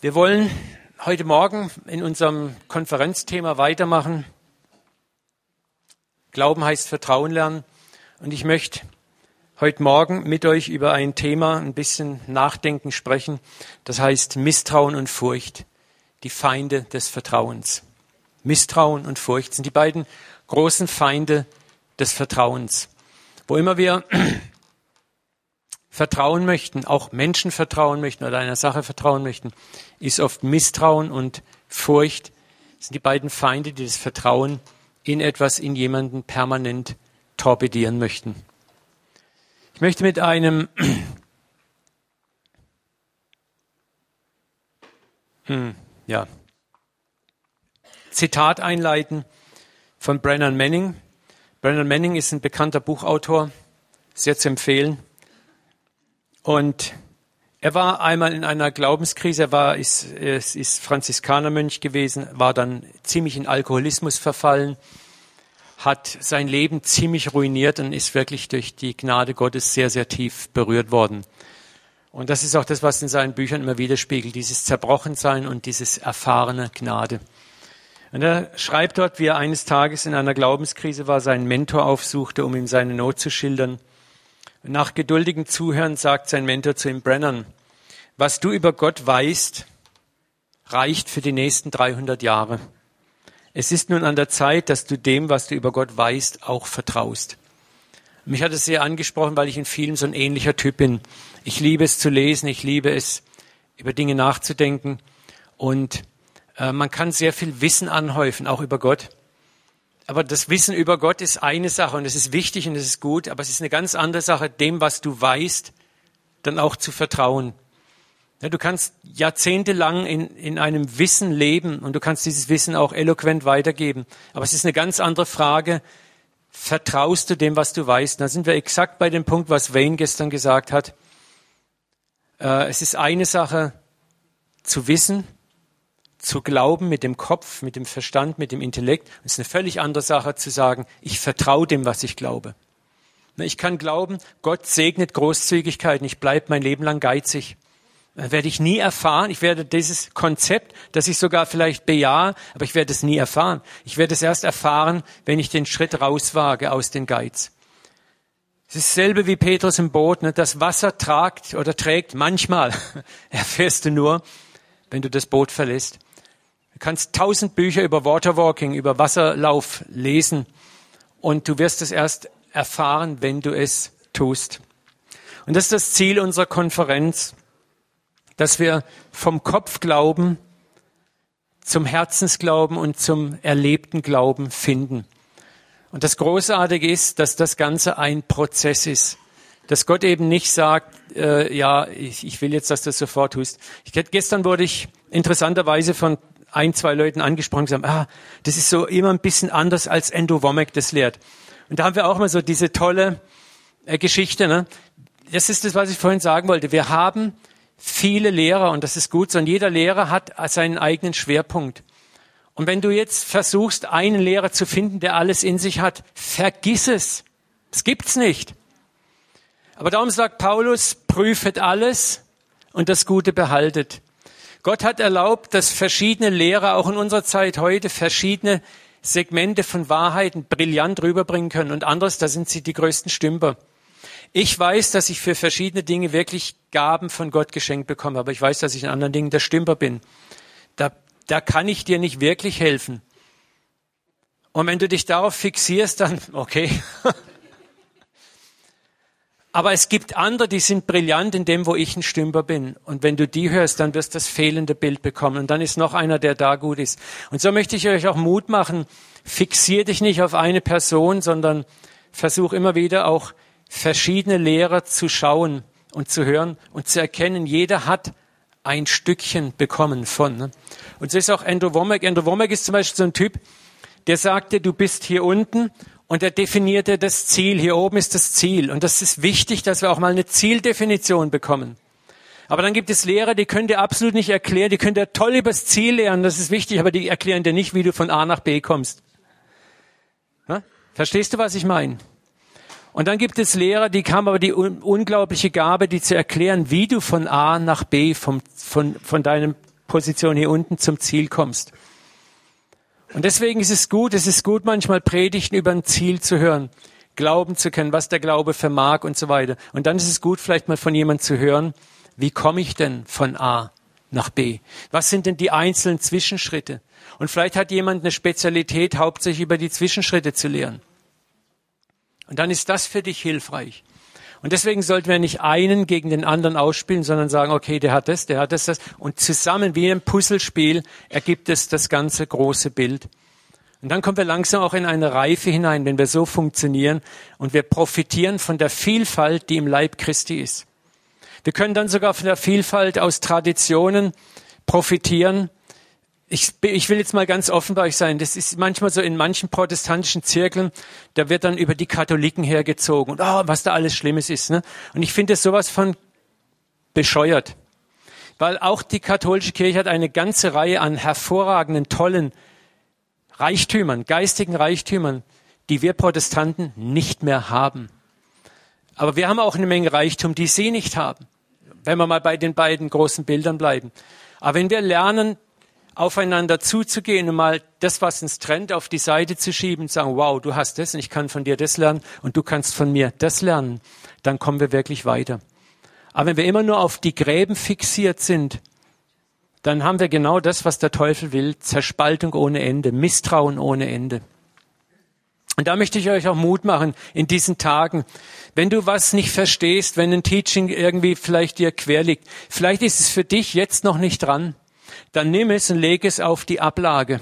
Wir wollen heute Morgen in unserem Konferenzthema weitermachen. Glauben heißt Vertrauen lernen. Und ich möchte heute Morgen mit euch über ein Thema ein bisschen nachdenken sprechen. Das heißt Misstrauen und Furcht. Die Feinde des Vertrauens. Misstrauen und Furcht sind die beiden großen Feinde des Vertrauens. Wo immer wir vertrauen möchten, auch Menschen vertrauen möchten oder einer Sache vertrauen möchten, ist oft Misstrauen und Furcht. Das sind die beiden Feinde, die das Vertrauen in etwas, in jemanden permanent torpedieren möchten. Ich möchte mit einem hm, ja, Zitat einleiten von Brennan Manning. Brennan Manning ist ein bekannter Buchautor, sehr zu empfehlen. Und er war einmal in einer Glaubenskrise, er war, ist, ist, ist Franziskanermönch gewesen, war dann ziemlich in Alkoholismus verfallen, hat sein Leben ziemlich ruiniert und ist wirklich durch die Gnade Gottes sehr, sehr tief berührt worden. Und das ist auch das, was in seinen Büchern immer widerspiegelt, dieses Zerbrochensein und dieses erfahrene Gnade. Und er schreibt dort, wie er eines Tages in einer Glaubenskrise war, seinen Mentor aufsuchte, um ihm seine Not zu schildern. Nach geduldigem Zuhören sagt sein Mentor zu ihm, Brennan, was du über Gott weißt, reicht für die nächsten 300 Jahre. Es ist nun an der Zeit, dass du dem, was du über Gott weißt, auch vertraust. Mich hat es sehr angesprochen, weil ich in vielen so ein ähnlicher Typ bin. Ich liebe es zu lesen, ich liebe es, über Dinge nachzudenken und äh, man kann sehr viel Wissen anhäufen, auch über Gott. Aber das Wissen über Gott ist eine Sache und es ist wichtig und es ist gut, aber es ist eine ganz andere Sache, dem, was du weißt, dann auch zu vertrauen. Ja, du kannst jahrzehntelang in, in einem Wissen leben und du kannst dieses Wissen auch eloquent weitergeben. Aber es ist eine ganz andere Frage, vertraust du dem, was du weißt? Da sind wir exakt bei dem Punkt, was Wayne gestern gesagt hat. Äh, es ist eine Sache zu wissen, zu glauben mit dem Kopf, mit dem Verstand, mit dem Intellekt. Ist eine völlig andere Sache zu sagen, ich vertraue dem, was ich glaube. Ich kann glauben, Gott segnet Großzügigkeit und ich bleibe mein Leben lang geizig. Das werde ich nie erfahren. Ich werde dieses Konzept, das ich sogar vielleicht bejahe, aber ich werde es nie erfahren. Ich werde es erst erfahren, wenn ich den Schritt rauswage aus den Geiz. Es ist dasselbe wie Petrus im Boot. Ne? Das Wasser tragt oder trägt manchmal, erfährst du nur, wenn du das Boot verlässt. Du kannst tausend Bücher über Waterwalking, über Wasserlauf lesen und du wirst es erst erfahren, wenn du es tust. Und das ist das Ziel unserer Konferenz, dass wir vom Kopfglauben zum Herzensglauben und zum erlebten Glauben finden. Und das Großartige ist, dass das Ganze ein Prozess ist. Dass Gott eben nicht sagt, äh, ja, ich, ich will jetzt, dass du das sofort tust. Ich, gestern wurde ich interessanterweise von ein, zwei Leuten angesprochen und gesagt, ah, das ist so immer ein bisschen anders als Endo Womack das lehrt. Und da haben wir auch mal so diese tolle äh, Geschichte. Ne? Das ist das, was ich vorhin sagen wollte. Wir haben viele Lehrer und das ist gut so. Und jeder Lehrer hat seinen eigenen Schwerpunkt. Und wenn du jetzt versuchst, einen Lehrer zu finden, der alles in sich hat, vergiss es. Es gibt's nicht. Aber darum sagt Paulus, prüfet alles und das Gute behaltet. Gott hat erlaubt, dass verschiedene Lehrer auch in unserer Zeit heute verschiedene Segmente von Wahrheiten brillant rüberbringen können und anderes, da sind sie die größten Stümper. Ich weiß, dass ich für verschiedene Dinge wirklich Gaben von Gott geschenkt bekomme, aber ich weiß, dass ich in anderen Dingen der Stümper bin. Da, da kann ich dir nicht wirklich helfen. Und wenn du dich darauf fixierst, dann okay. Aber es gibt andere, die sind brillant in dem, wo ich ein Stümper bin. Und wenn du die hörst, dann wirst du das fehlende Bild bekommen. Und dann ist noch einer, der da gut ist. Und so möchte ich euch auch Mut machen. Fixier dich nicht auf eine Person, sondern versuch immer wieder auch verschiedene Lehrer zu schauen und zu hören und zu erkennen. Jeder hat ein Stückchen bekommen von. Ne? Und so ist auch Andrew Womack. Andrew Womack ist zum Beispiel so ein Typ, der sagte, du bist hier unten und er definierte das Ziel. Hier oben ist das Ziel. Und das ist wichtig, dass wir auch mal eine Zieldefinition bekommen. Aber dann gibt es Lehrer, die können dir absolut nicht erklären, die können dir toll über das Ziel lernen, das ist wichtig, aber die erklären dir nicht, wie du von A nach B kommst. Ja? Verstehst du, was ich meine? Und dann gibt es Lehrer, die haben aber die un unglaubliche Gabe, die zu erklären, wie du von A nach B vom, von, von deinem Position hier unten zum Ziel kommst. Und deswegen ist es gut, es ist gut, manchmal Predigten über ein Ziel zu hören, glauben zu können, was der Glaube vermag und so weiter. Und dann ist es gut, vielleicht mal von jemandem zu hören, wie komme ich denn von A nach B? Was sind denn die einzelnen Zwischenschritte? Und vielleicht hat jemand eine Spezialität, hauptsächlich über die Zwischenschritte zu lernen. Und dann ist das für dich hilfreich. Und deswegen sollten wir nicht einen gegen den anderen ausspielen, sondern sagen, okay, der hat das, der hat das, das. Und zusammen wie ein Puzzlespiel ergibt es das ganze große Bild. Und dann kommen wir langsam auch in eine Reife hinein, wenn wir so funktionieren und wir profitieren von der Vielfalt, die im Leib Christi ist. Wir können dann sogar von der Vielfalt aus Traditionen profitieren, ich, ich will jetzt mal ganz offen bei euch sein. Das ist manchmal so in manchen protestantischen Zirkeln, da wird dann über die Katholiken hergezogen und oh, was da alles Schlimmes ist. Ne? Und ich finde sowas von bescheuert. Weil auch die katholische Kirche hat eine ganze Reihe an hervorragenden, tollen Reichtümern, geistigen Reichtümern, die wir Protestanten nicht mehr haben. Aber wir haben auch eine Menge Reichtum, die sie nicht haben. Wenn wir mal bei den beiden großen Bildern bleiben. Aber wenn wir lernen, aufeinander zuzugehen und mal das, was uns trennt, auf die Seite zu schieben und sagen, wow, du hast das und ich kann von dir das lernen und du kannst von mir das lernen, dann kommen wir wirklich weiter. Aber wenn wir immer nur auf die Gräben fixiert sind, dann haben wir genau das, was der Teufel will, Zerspaltung ohne Ende, Misstrauen ohne Ende. Und da möchte ich euch auch Mut machen in diesen Tagen. Wenn du was nicht verstehst, wenn ein Teaching irgendwie vielleicht dir quer liegt, vielleicht ist es für dich jetzt noch nicht dran dann nimm es und leg es auf die Ablage.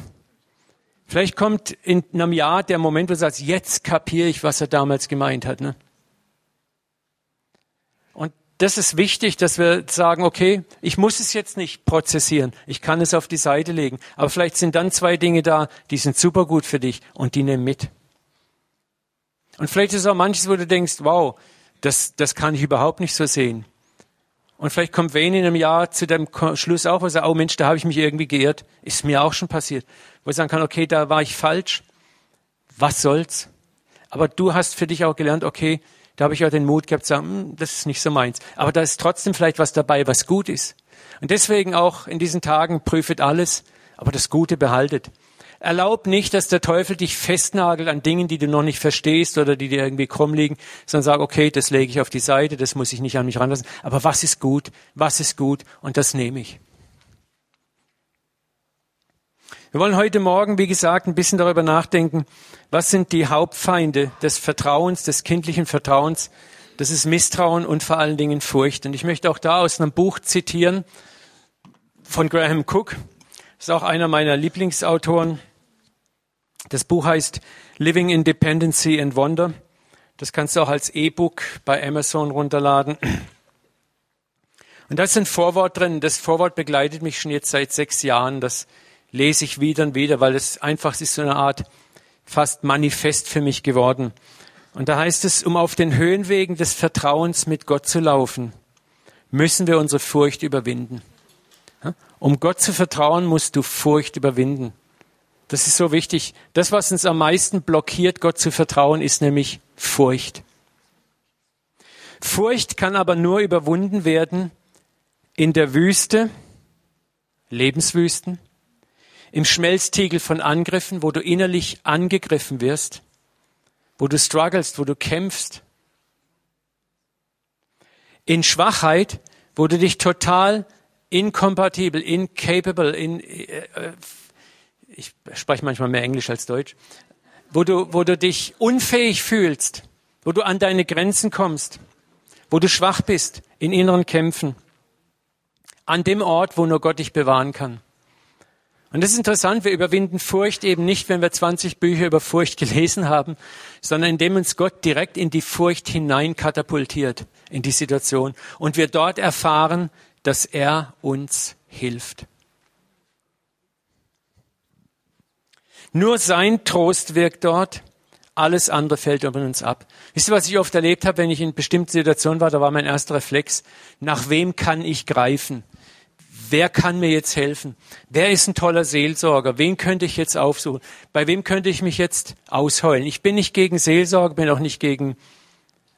Vielleicht kommt in einem Jahr der Moment, wo du sagst, jetzt kapiere ich, was er damals gemeint hat. Ne? Und das ist wichtig, dass wir sagen, okay, ich muss es jetzt nicht prozessieren, ich kann es auf die Seite legen. Aber vielleicht sind dann zwei Dinge da, die sind super gut für dich und die nehmen mit. Und vielleicht ist auch manches, wo du denkst, wow, das, das kann ich überhaupt nicht so sehen. Und vielleicht kommt Wayne in einem Jahr zu dem Schluss auch, wo er sagt, oh Mensch, da habe ich mich irgendwie geirrt. Ist mir auch schon passiert. Wo ich sagen kann, okay, da war ich falsch. Was soll's? Aber du hast für dich auch gelernt, okay, da habe ich auch den Mut gehabt zu sagen, hm, das ist nicht so meins. Aber da ist trotzdem vielleicht was dabei, was gut ist. Und deswegen auch in diesen Tagen prüfet alles, aber das Gute behaltet. Erlaub nicht, dass der Teufel dich festnagelt an Dingen, die du noch nicht verstehst oder die dir irgendwie krumm liegen, sondern sag, okay, das lege ich auf die Seite, das muss ich nicht an mich ranlassen. Aber was ist gut? Was ist gut? Und das nehme ich. Wir wollen heute Morgen, wie gesagt, ein bisschen darüber nachdenken, was sind die Hauptfeinde des Vertrauens, des kindlichen Vertrauens. Das ist Misstrauen und vor allen Dingen Furcht. Und ich möchte auch da aus einem Buch zitieren von Graham Cook. Ist auch einer meiner Lieblingsautoren. Das Buch heißt Living Independency and Wonder. Das kannst du auch als E-Book bei Amazon runterladen. Und da ist ein Vorwort drin. Das Vorwort begleitet mich schon jetzt seit sechs Jahren. Das lese ich wieder und wieder, weil es einfach ist so eine Art fast Manifest für mich geworden. Und da heißt es, um auf den Höhenwegen des Vertrauens mit Gott zu laufen, müssen wir unsere Furcht überwinden. Um Gott zu vertrauen, musst du Furcht überwinden. Das ist so wichtig. Das, was uns am meisten blockiert, Gott zu vertrauen, ist nämlich Furcht. Furcht kann aber nur überwunden werden in der Wüste, Lebenswüsten, im Schmelztiegel von Angriffen, wo du innerlich angegriffen wirst, wo du strugglest, wo du kämpfst, in Schwachheit, wo du dich total inkompatibel, incapable, in, äh, ich spreche manchmal mehr Englisch als Deutsch, wo du, wo du dich unfähig fühlst, wo du an deine Grenzen kommst, wo du schwach bist in inneren Kämpfen, an dem Ort, wo nur Gott dich bewahren kann. Und das ist interessant, wir überwinden Furcht eben nicht, wenn wir 20 Bücher über Furcht gelesen haben, sondern indem uns Gott direkt in die Furcht hinein katapultiert, in die Situation. Und wir dort erfahren, dass er uns hilft. Nur sein Trost wirkt dort. Alles andere fällt über uns ab. Wisst ihr, was ich oft erlebt habe, wenn ich in bestimmten Situationen war? Da war mein erster Reflex. Nach wem kann ich greifen? Wer kann mir jetzt helfen? Wer ist ein toller Seelsorger? Wen könnte ich jetzt aufsuchen? Bei wem könnte ich mich jetzt ausheulen? Ich bin nicht gegen Seelsorge, bin auch nicht gegen,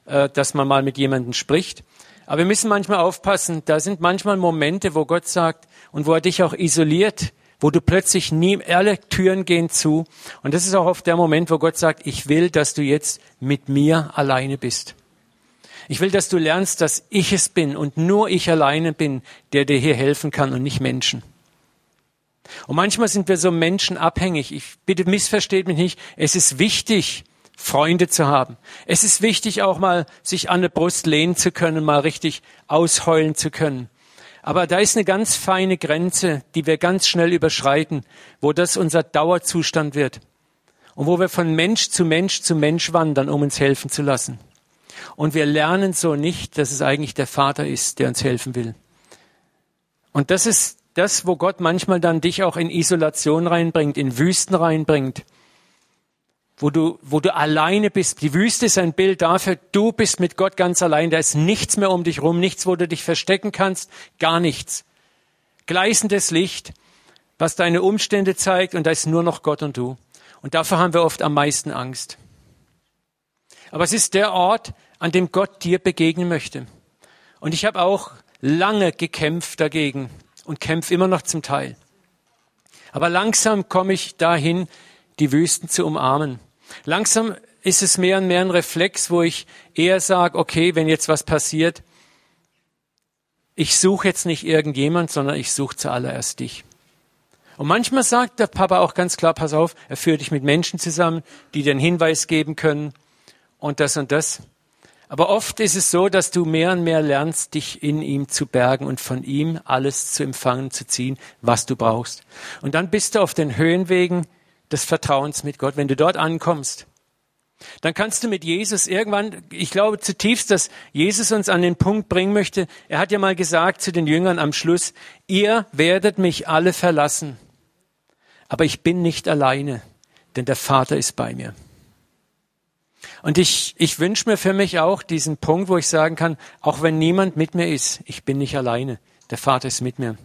äh, dass man mal mit jemandem spricht. Aber wir müssen manchmal aufpassen, da sind manchmal Momente, wo Gott sagt, und wo er dich auch isoliert, wo du plötzlich nie, alle Türen gehen zu. Und das ist auch oft der Moment, wo Gott sagt, ich will, dass du jetzt mit mir alleine bist. Ich will, dass du lernst, dass ich es bin und nur ich alleine bin, der dir hier helfen kann und nicht Menschen. Und manchmal sind wir so menschenabhängig. Ich bitte missversteht mich nicht. Es ist wichtig, Freunde zu haben. Es ist wichtig, auch mal sich an der Brust lehnen zu können, mal richtig ausheulen zu können. Aber da ist eine ganz feine Grenze, die wir ganz schnell überschreiten, wo das unser Dauerzustand wird und wo wir von Mensch zu Mensch zu Mensch wandern, um uns helfen zu lassen. Und wir lernen so nicht, dass es eigentlich der Vater ist, der uns helfen will. Und das ist das, wo Gott manchmal dann dich auch in Isolation reinbringt, in Wüsten reinbringt, wo du, wo du alleine bist. Die Wüste ist ein Bild dafür, du bist mit Gott ganz allein. Da ist nichts mehr um dich rum, nichts, wo du dich verstecken kannst, gar nichts. Gleißendes Licht, was deine Umstände zeigt, und da ist nur noch Gott und du. Und dafür haben wir oft am meisten Angst. Aber es ist der Ort, an dem Gott dir begegnen möchte. Und ich habe auch lange gekämpft dagegen und kämpfe immer noch zum Teil. Aber langsam komme ich dahin, die Wüsten zu umarmen. Langsam ist es mehr und mehr ein Reflex, wo ich eher sage, okay, wenn jetzt was passiert, ich suche jetzt nicht irgendjemand, sondern ich suche zuallererst dich. Und manchmal sagt der Papa auch ganz klar, pass auf, er führt dich mit Menschen zusammen, die dir einen Hinweis geben können und das und das. Aber oft ist es so, dass du mehr und mehr lernst, dich in ihm zu bergen und von ihm alles zu empfangen, zu ziehen, was du brauchst. Und dann bist du auf den Höhenwegen des Vertrauens mit Gott. Wenn du dort ankommst, dann kannst du mit Jesus irgendwann, ich glaube zutiefst, dass Jesus uns an den Punkt bringen möchte. Er hat ja mal gesagt zu den Jüngern am Schluss, ihr werdet mich alle verlassen, aber ich bin nicht alleine, denn der Vater ist bei mir. Und ich, ich wünsche mir für mich auch diesen Punkt, wo ich sagen kann, auch wenn niemand mit mir ist, ich bin nicht alleine. Der Vater ist mit mir.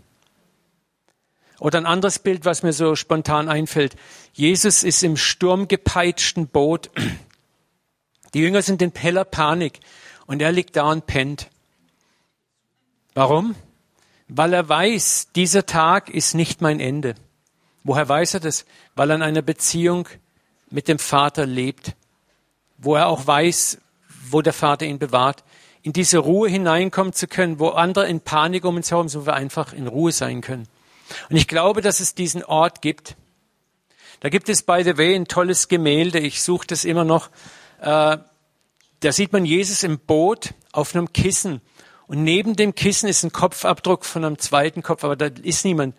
Oder ein anderes Bild, was mir so spontan einfällt. Jesus ist im sturmgepeitschten Boot. Die Jünger sind in heller Panik und er liegt da und pennt. Warum? Weil er weiß, dieser Tag ist nicht mein Ende. Woher weiß er das? Weil er in einer Beziehung mit dem Vater lebt wo er auch weiß, wo der Vater ihn bewahrt, in diese Ruhe hineinkommen zu können, wo andere in Panik um uns herum sind, wo wir einfach in Ruhe sein können. Und ich glaube, dass es diesen Ort gibt. Da gibt es, by the way, ein tolles Gemälde. Ich suche das immer noch. Äh, da sieht man Jesus im Boot auf einem Kissen. Und neben dem Kissen ist ein Kopfabdruck von einem zweiten Kopf, aber da ist niemand.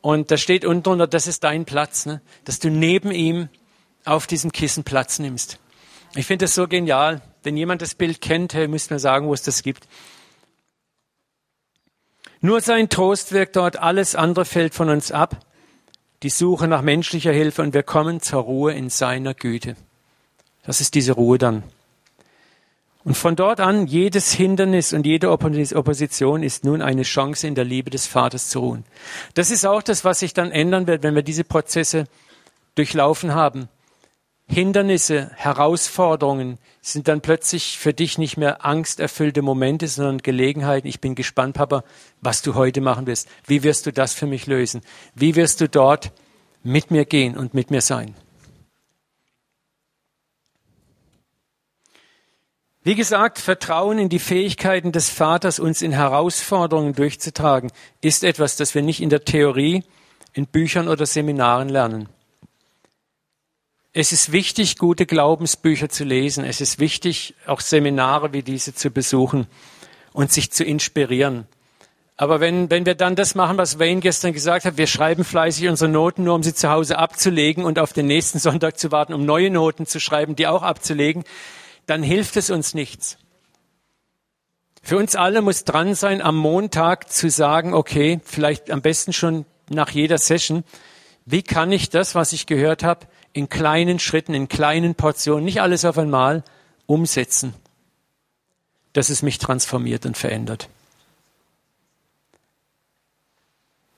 Und da steht unten drunter, das ist dein Platz, ne? dass du neben ihm auf diesem Kissen Platz nimmst. Ich finde das so genial. Wenn jemand das Bild kennt, hey, müsst mir sagen, wo es das gibt. Nur sein Trost wirkt dort, alles andere fällt von uns ab. Die Suche nach menschlicher Hilfe und wir kommen zur Ruhe in seiner Güte. Das ist diese Ruhe dann. Und von dort an, jedes Hindernis und jede Opposition ist nun eine Chance, in der Liebe des Vaters zu ruhen. Das ist auch das, was sich dann ändern wird, wenn wir diese Prozesse durchlaufen haben. Hindernisse, Herausforderungen sind dann plötzlich für dich nicht mehr angsterfüllte Momente, sondern Gelegenheiten. Ich bin gespannt, Papa, was du heute machen wirst. Wie wirst du das für mich lösen? Wie wirst du dort mit mir gehen und mit mir sein? Wie gesagt, Vertrauen in die Fähigkeiten des Vaters, uns in Herausforderungen durchzutragen, ist etwas, das wir nicht in der Theorie, in Büchern oder Seminaren lernen. Es ist wichtig, gute Glaubensbücher zu lesen. Es ist wichtig, auch Seminare wie diese zu besuchen und sich zu inspirieren. Aber wenn, wenn wir dann das machen, was Wayne gestern gesagt hat, wir schreiben fleißig unsere Noten, nur um sie zu Hause abzulegen und auf den nächsten Sonntag zu warten, um neue Noten zu schreiben, die auch abzulegen, dann hilft es uns nichts. Für uns alle muss dran sein, am Montag zu sagen, okay, vielleicht am besten schon nach jeder Session, wie kann ich das, was ich gehört habe, in kleinen Schritten, in kleinen Portionen, nicht alles auf einmal, umsetzen, dass es mich transformiert und verändert.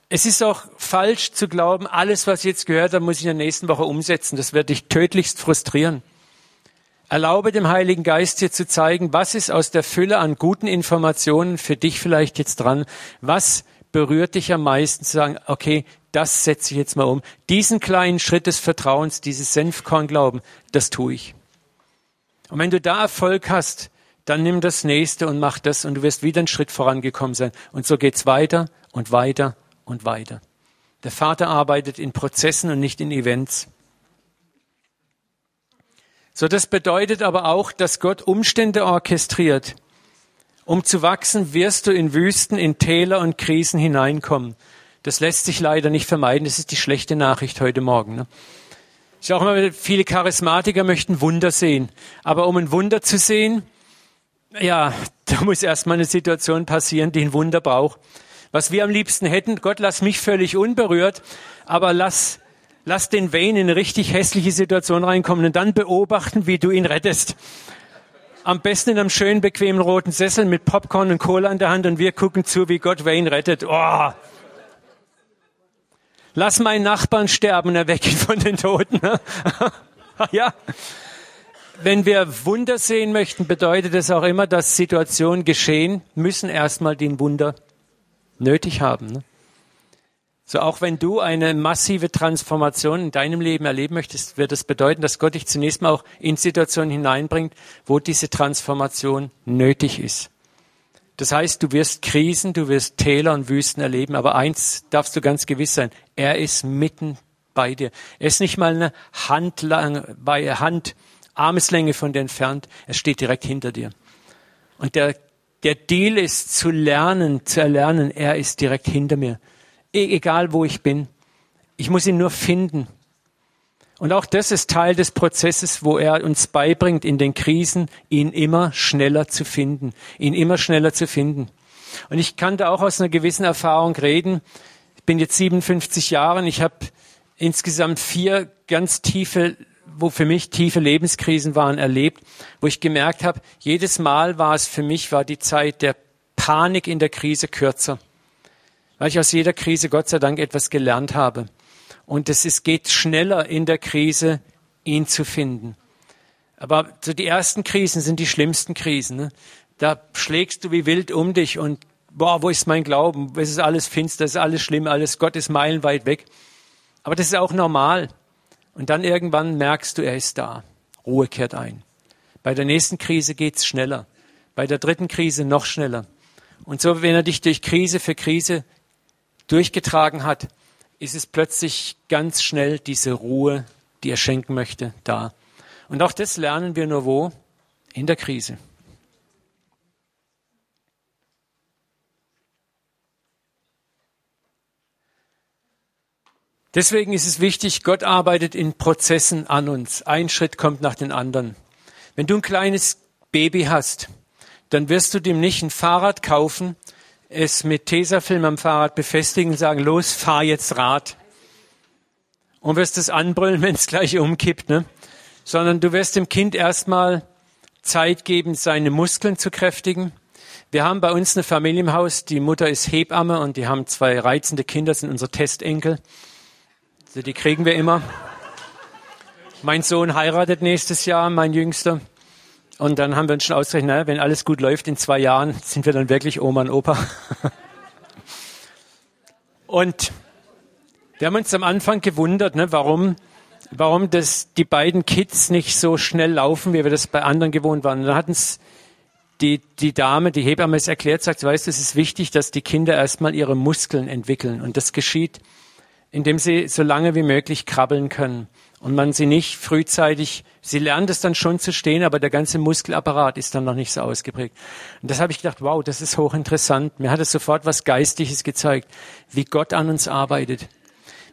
Es ist auch falsch zu glauben, alles, was ich jetzt gehört habe, muss ich in der nächsten Woche umsetzen. Das wird dich tödlichst frustrieren. Erlaube dem Heiligen Geist dir zu zeigen, was ist aus der Fülle an guten Informationen für dich vielleicht jetzt dran? Was berührt dich am meisten zu sagen, okay, das setze ich jetzt mal um. Diesen kleinen Schritt des Vertrauens, dieses Senfkorn-Glauben, das tue ich. Und wenn du da Erfolg hast, dann nimm das nächste und mach das und du wirst wieder einen Schritt vorangekommen sein. Und so geht's weiter und weiter und weiter. Der Vater arbeitet in Prozessen und nicht in Events. So, das bedeutet aber auch, dass Gott Umstände orchestriert. Um zu wachsen, wirst du in Wüsten, in Täler und Krisen hineinkommen. Das lässt sich leider nicht vermeiden. Das ist die schlechte Nachricht heute Morgen. Ne? Ich auch immer, viele Charismatiker möchten Wunder sehen. Aber um ein Wunder zu sehen, ja, da muss erstmal eine Situation passieren, die ein Wunder braucht. Was wir am liebsten hätten, Gott, lass mich völlig unberührt, aber lass, lass den Wayne in eine richtig hässliche Situation reinkommen und dann beobachten, wie du ihn rettest. Am besten in einem schönen, bequemen roten Sessel mit Popcorn und Cola in der Hand und wir gucken zu, wie Gott Wayne rettet. Oh. Lass meinen Nachbarn sterben und erweck ihn von den Toten. ja wenn wir Wunder sehen möchten, bedeutet es auch immer, dass Situationen geschehen müssen erstmal den Wunder nötig haben. Ne? So auch wenn du eine massive Transformation in deinem Leben erleben möchtest, wird es das bedeuten, dass Gott dich zunächst mal auch in Situationen hineinbringt, wo diese Transformation nötig ist. Das heißt, du wirst Krisen, du wirst Täler und Wüsten erleben, aber eins darfst du ganz gewiss sein, er ist mitten bei dir. Er ist nicht mal eine Hand lang, bei Hand Armeslänge von dir entfernt, er steht direkt hinter dir. Und der, der Deal ist zu lernen, zu erlernen, er ist direkt hinter mir. E egal wo ich bin. Ich muss ihn nur finden. Und auch das ist Teil des Prozesses, wo er uns beibringt, in den Krisen ihn immer schneller zu finden, ihn immer schneller zu finden. Und ich kann da auch aus einer gewissen Erfahrung reden. Ich bin jetzt 57 Jahre und ich habe insgesamt vier ganz tiefe wo für mich tiefe Lebenskrisen waren, erlebt, wo ich gemerkt habe, jedes Mal war es für mich, war die Zeit der Panik in der Krise kürzer. Weil ich aus jeder Krise Gott sei Dank etwas gelernt habe. Und es ist, geht schneller in der Krise, ihn zu finden. Aber so die ersten Krisen sind die schlimmsten Krisen. Ne? Da schlägst du wie wild um dich und boah, wo ist mein Glauben? Es ist alles finster, es ist alles schlimm, alles Gott ist meilenweit weg. Aber das ist auch normal. Und dann irgendwann merkst du, er ist da. Ruhe kehrt ein. Bei der nächsten Krise geht's schneller. Bei der dritten Krise noch schneller. Und so, wenn er dich durch Krise für Krise durchgetragen hat, ist es plötzlich ganz schnell diese Ruhe, die er schenken möchte, da. Und auch das lernen wir nur wo? In der Krise. Deswegen ist es wichtig, Gott arbeitet in Prozessen an uns. Ein Schritt kommt nach dem anderen. Wenn du ein kleines Baby hast, dann wirst du dem nicht ein Fahrrad kaufen, es mit Tesafilm am Fahrrad befestigen und sagen, los, fahr jetzt Rad. Und wirst es anbrüllen, wenn es gleich umkippt, ne? Sondern du wirst dem Kind erstmal Zeit geben, seine Muskeln zu kräftigen. Wir haben bei uns eine Familie im Haus, die Mutter ist Hebamme und die haben zwei reizende Kinder, sind unsere Testenkel. Also die kriegen wir immer. Mein Sohn heiratet nächstes Jahr, mein Jüngster. Und dann haben wir uns schon ausgerechnet, wenn alles gut läuft, in zwei Jahren sind wir dann wirklich Oma und Opa. und wir haben uns am Anfang gewundert, ne, warum, warum das, die beiden Kids nicht so schnell laufen, wie wir das bei anderen gewohnt waren. Und dann hat uns die, die Dame, die Hebamme es erklärt, sagt, weißt du, es ist wichtig, dass die Kinder erstmal ihre Muskeln entwickeln. Und das geschieht indem sie so lange wie möglich krabbeln können und man sie nicht frühzeitig, sie lernen das dann schon zu stehen, aber der ganze Muskelapparat ist dann noch nicht so ausgeprägt. Und das habe ich gedacht, wow, das ist hochinteressant. Mir hat es sofort was Geistliches gezeigt, wie Gott an uns arbeitet.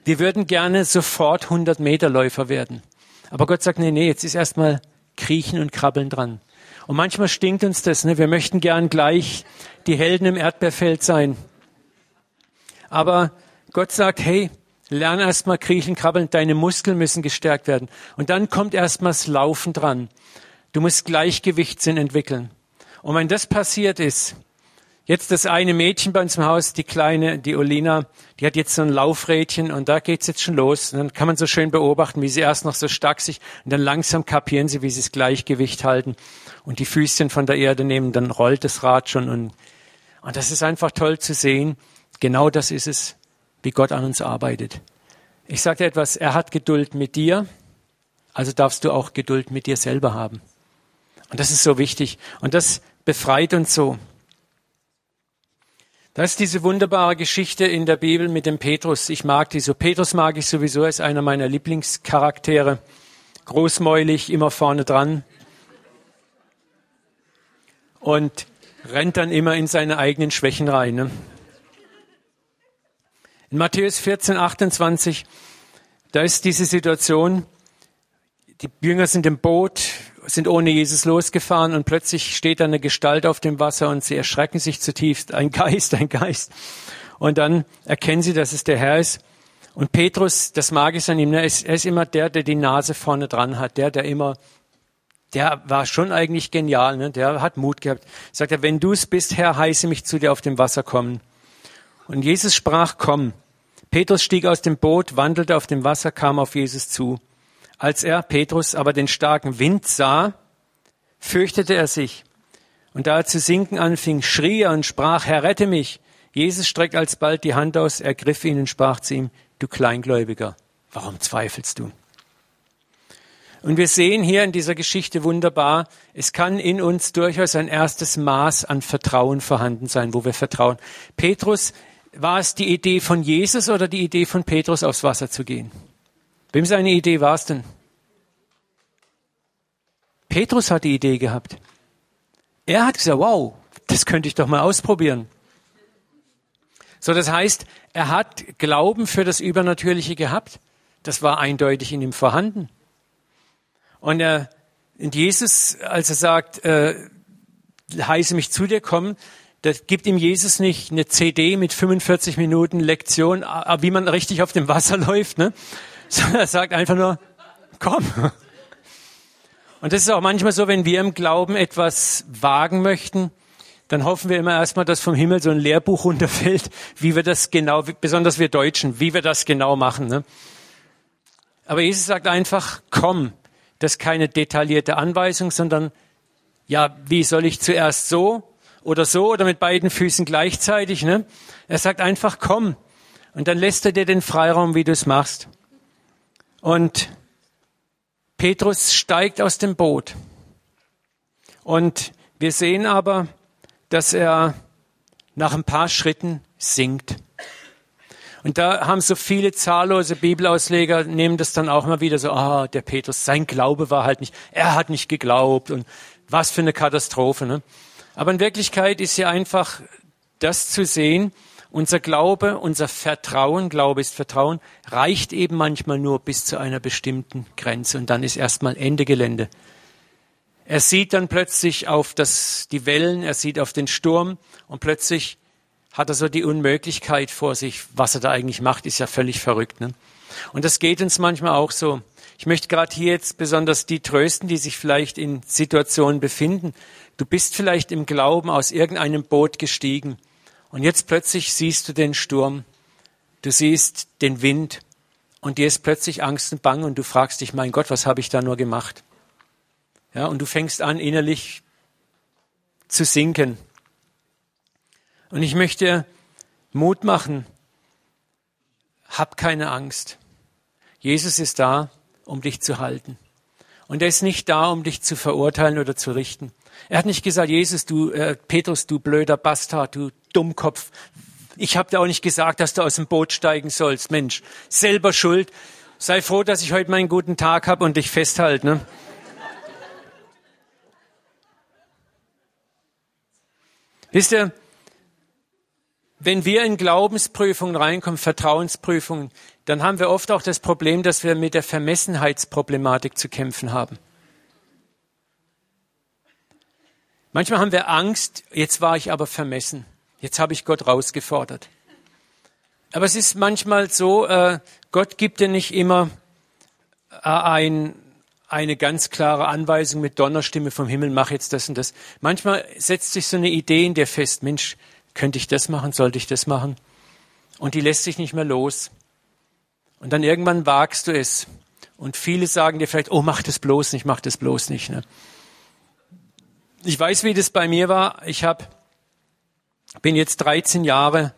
Wir würden gerne sofort 100 Meter Läufer werden. Aber Gott sagt, nee, nee, jetzt ist erstmal Kriechen und Krabbeln dran. Und manchmal stinkt uns das, ne? Wir möchten gern gleich die Helden im Erdbeerfeld sein. Aber Gott sagt, hey, Lern erstmal kriechen, krabbeln, deine Muskeln müssen gestärkt werden. Und dann kommt erstmal das Laufen dran. Du musst Gleichgewichtssinn entwickeln. Und wenn das passiert ist, jetzt das eine Mädchen bei uns im Haus, die kleine, die Olina, die hat jetzt so ein Laufrädchen und da geht's jetzt schon los. Und dann kann man so schön beobachten, wie sie erst noch so stark sich und dann langsam kapieren sie, wie sie das Gleichgewicht halten und die Füßchen von der Erde nehmen, dann rollt das Rad schon und, und das ist einfach toll zu sehen Genau das ist es, wie Gott an uns arbeitet. Ich dir etwas, er hat Geduld mit dir, also darfst du auch Geduld mit dir selber haben. Und das ist so wichtig. Und das befreit uns so. Das ist diese wunderbare Geschichte in der Bibel mit dem Petrus. Ich mag die so. Petrus mag ich sowieso, er ist einer meiner Lieblingscharaktere. Großmäulig, immer vorne dran. Und rennt dann immer in seine eigenen Schwächen rein. Ne? In Matthäus 14, 28, da ist diese Situation, die Jünger sind im Boot, sind ohne Jesus losgefahren und plötzlich steht da eine Gestalt auf dem Wasser und sie erschrecken sich zutiefst. Ein Geist, ein Geist. Und dann erkennen sie, dass es der Herr ist. Und Petrus, das mag ich an ihm, ne, er ist, er ist immer der, der die Nase vorne dran hat, der, der immer, der war schon eigentlich genial, ne? der hat Mut gehabt. Sagt er, wenn du es bist, Herr, heiße mich zu dir auf dem Wasser kommen. Und Jesus sprach, komm. Petrus stieg aus dem Boot, wandelte auf dem Wasser, kam auf Jesus zu. Als er, Petrus, aber den starken Wind sah, fürchtete er sich. Und da er zu sinken anfing, schrie er und sprach, Herr, rette mich. Jesus streckte alsbald die Hand aus, ergriff ihn und sprach zu ihm, du Kleingläubiger, warum zweifelst du? Und wir sehen hier in dieser Geschichte wunderbar, es kann in uns durchaus ein erstes Maß an Vertrauen vorhanden sein, wo wir vertrauen. Petrus, war es die Idee von Jesus oder die Idee von Petrus, aufs Wasser zu gehen? Wem seine Idee war es denn? Petrus hat die Idee gehabt. Er hat gesagt, wow, das könnte ich doch mal ausprobieren. So, das heißt, er hat Glauben für das Übernatürliche gehabt. Das war eindeutig in ihm vorhanden. Und er, und Jesus, als er sagt, äh, heiße mich zu dir kommen, das gibt ihm Jesus nicht eine CD mit 45 Minuten Lektion, wie man richtig auf dem Wasser läuft, ne? sondern er sagt einfach nur, komm. Und das ist auch manchmal so, wenn wir im Glauben etwas wagen möchten, dann hoffen wir immer erstmal, dass vom Himmel so ein Lehrbuch runterfällt, wie wir das genau, besonders wir Deutschen, wie wir das genau machen. Ne? Aber Jesus sagt einfach, komm. Das ist keine detaillierte Anweisung, sondern ja, wie soll ich zuerst so oder so oder mit beiden Füßen gleichzeitig? Ne? Er sagt einfach, komm. Und dann lässt er dir den Freiraum, wie du es machst. Und Petrus steigt aus dem Boot. Und wir sehen aber, dass er nach ein paar Schritten sinkt. Und da haben so viele zahllose Bibelausleger, nehmen das dann auch mal wieder so, ah, der Petrus, sein Glaube war halt nicht, er hat nicht geglaubt und was für eine Katastrophe. Ne? Aber in Wirklichkeit ist ja einfach das zu sehen, unser Glaube, unser Vertrauen, Glaube ist Vertrauen, reicht eben manchmal nur bis zu einer bestimmten Grenze und dann ist erstmal Ende Gelände. Er sieht dann plötzlich auf das, die Wellen, er sieht auf den Sturm und plötzlich hat er so die Unmöglichkeit vor sich. Was er da eigentlich macht, ist ja völlig verrückt. Ne? Und das geht uns manchmal auch so. Ich möchte gerade hier jetzt besonders die trösten, die sich vielleicht in Situationen befinden. Du bist vielleicht im Glauben aus irgendeinem Boot gestiegen und jetzt plötzlich siehst du den Sturm, du siehst den Wind und dir ist plötzlich Angst und Bang und du fragst dich, mein Gott, was habe ich da nur gemacht? Ja, und du fängst an, innerlich zu sinken. Und ich möchte Mut machen. Hab keine Angst. Jesus ist da, um dich zu halten. Und er ist nicht da, um dich zu verurteilen oder zu richten. Er hat nicht gesagt, Jesus, du, äh, Petrus, du blöder Bastard, du Dummkopf. Ich habe dir auch nicht gesagt, dass du aus dem Boot steigen sollst. Mensch, selber schuld. Sei froh, dass ich heute meinen guten Tag habe und dich festhalte. Ne? Wisst ihr, wenn wir in Glaubensprüfungen reinkommen, Vertrauensprüfungen, dann haben wir oft auch das Problem, dass wir mit der Vermessenheitsproblematik zu kämpfen haben. Manchmal haben wir Angst, jetzt war ich aber vermessen. Jetzt habe ich Gott rausgefordert. Aber es ist manchmal so, äh, Gott gibt dir nicht immer äh, ein, eine ganz klare Anweisung mit Donnerstimme vom Himmel, mach jetzt das und das. Manchmal setzt sich so eine Idee in dir fest, Mensch, könnte ich das machen, sollte ich das machen? Und die lässt sich nicht mehr los. Und dann irgendwann wagst du es. Und viele sagen dir vielleicht, oh, mach das bloß nicht, mach das bloß nicht. Ne? Ich weiß, wie das bei mir war. Ich habe bin jetzt 13 Jahre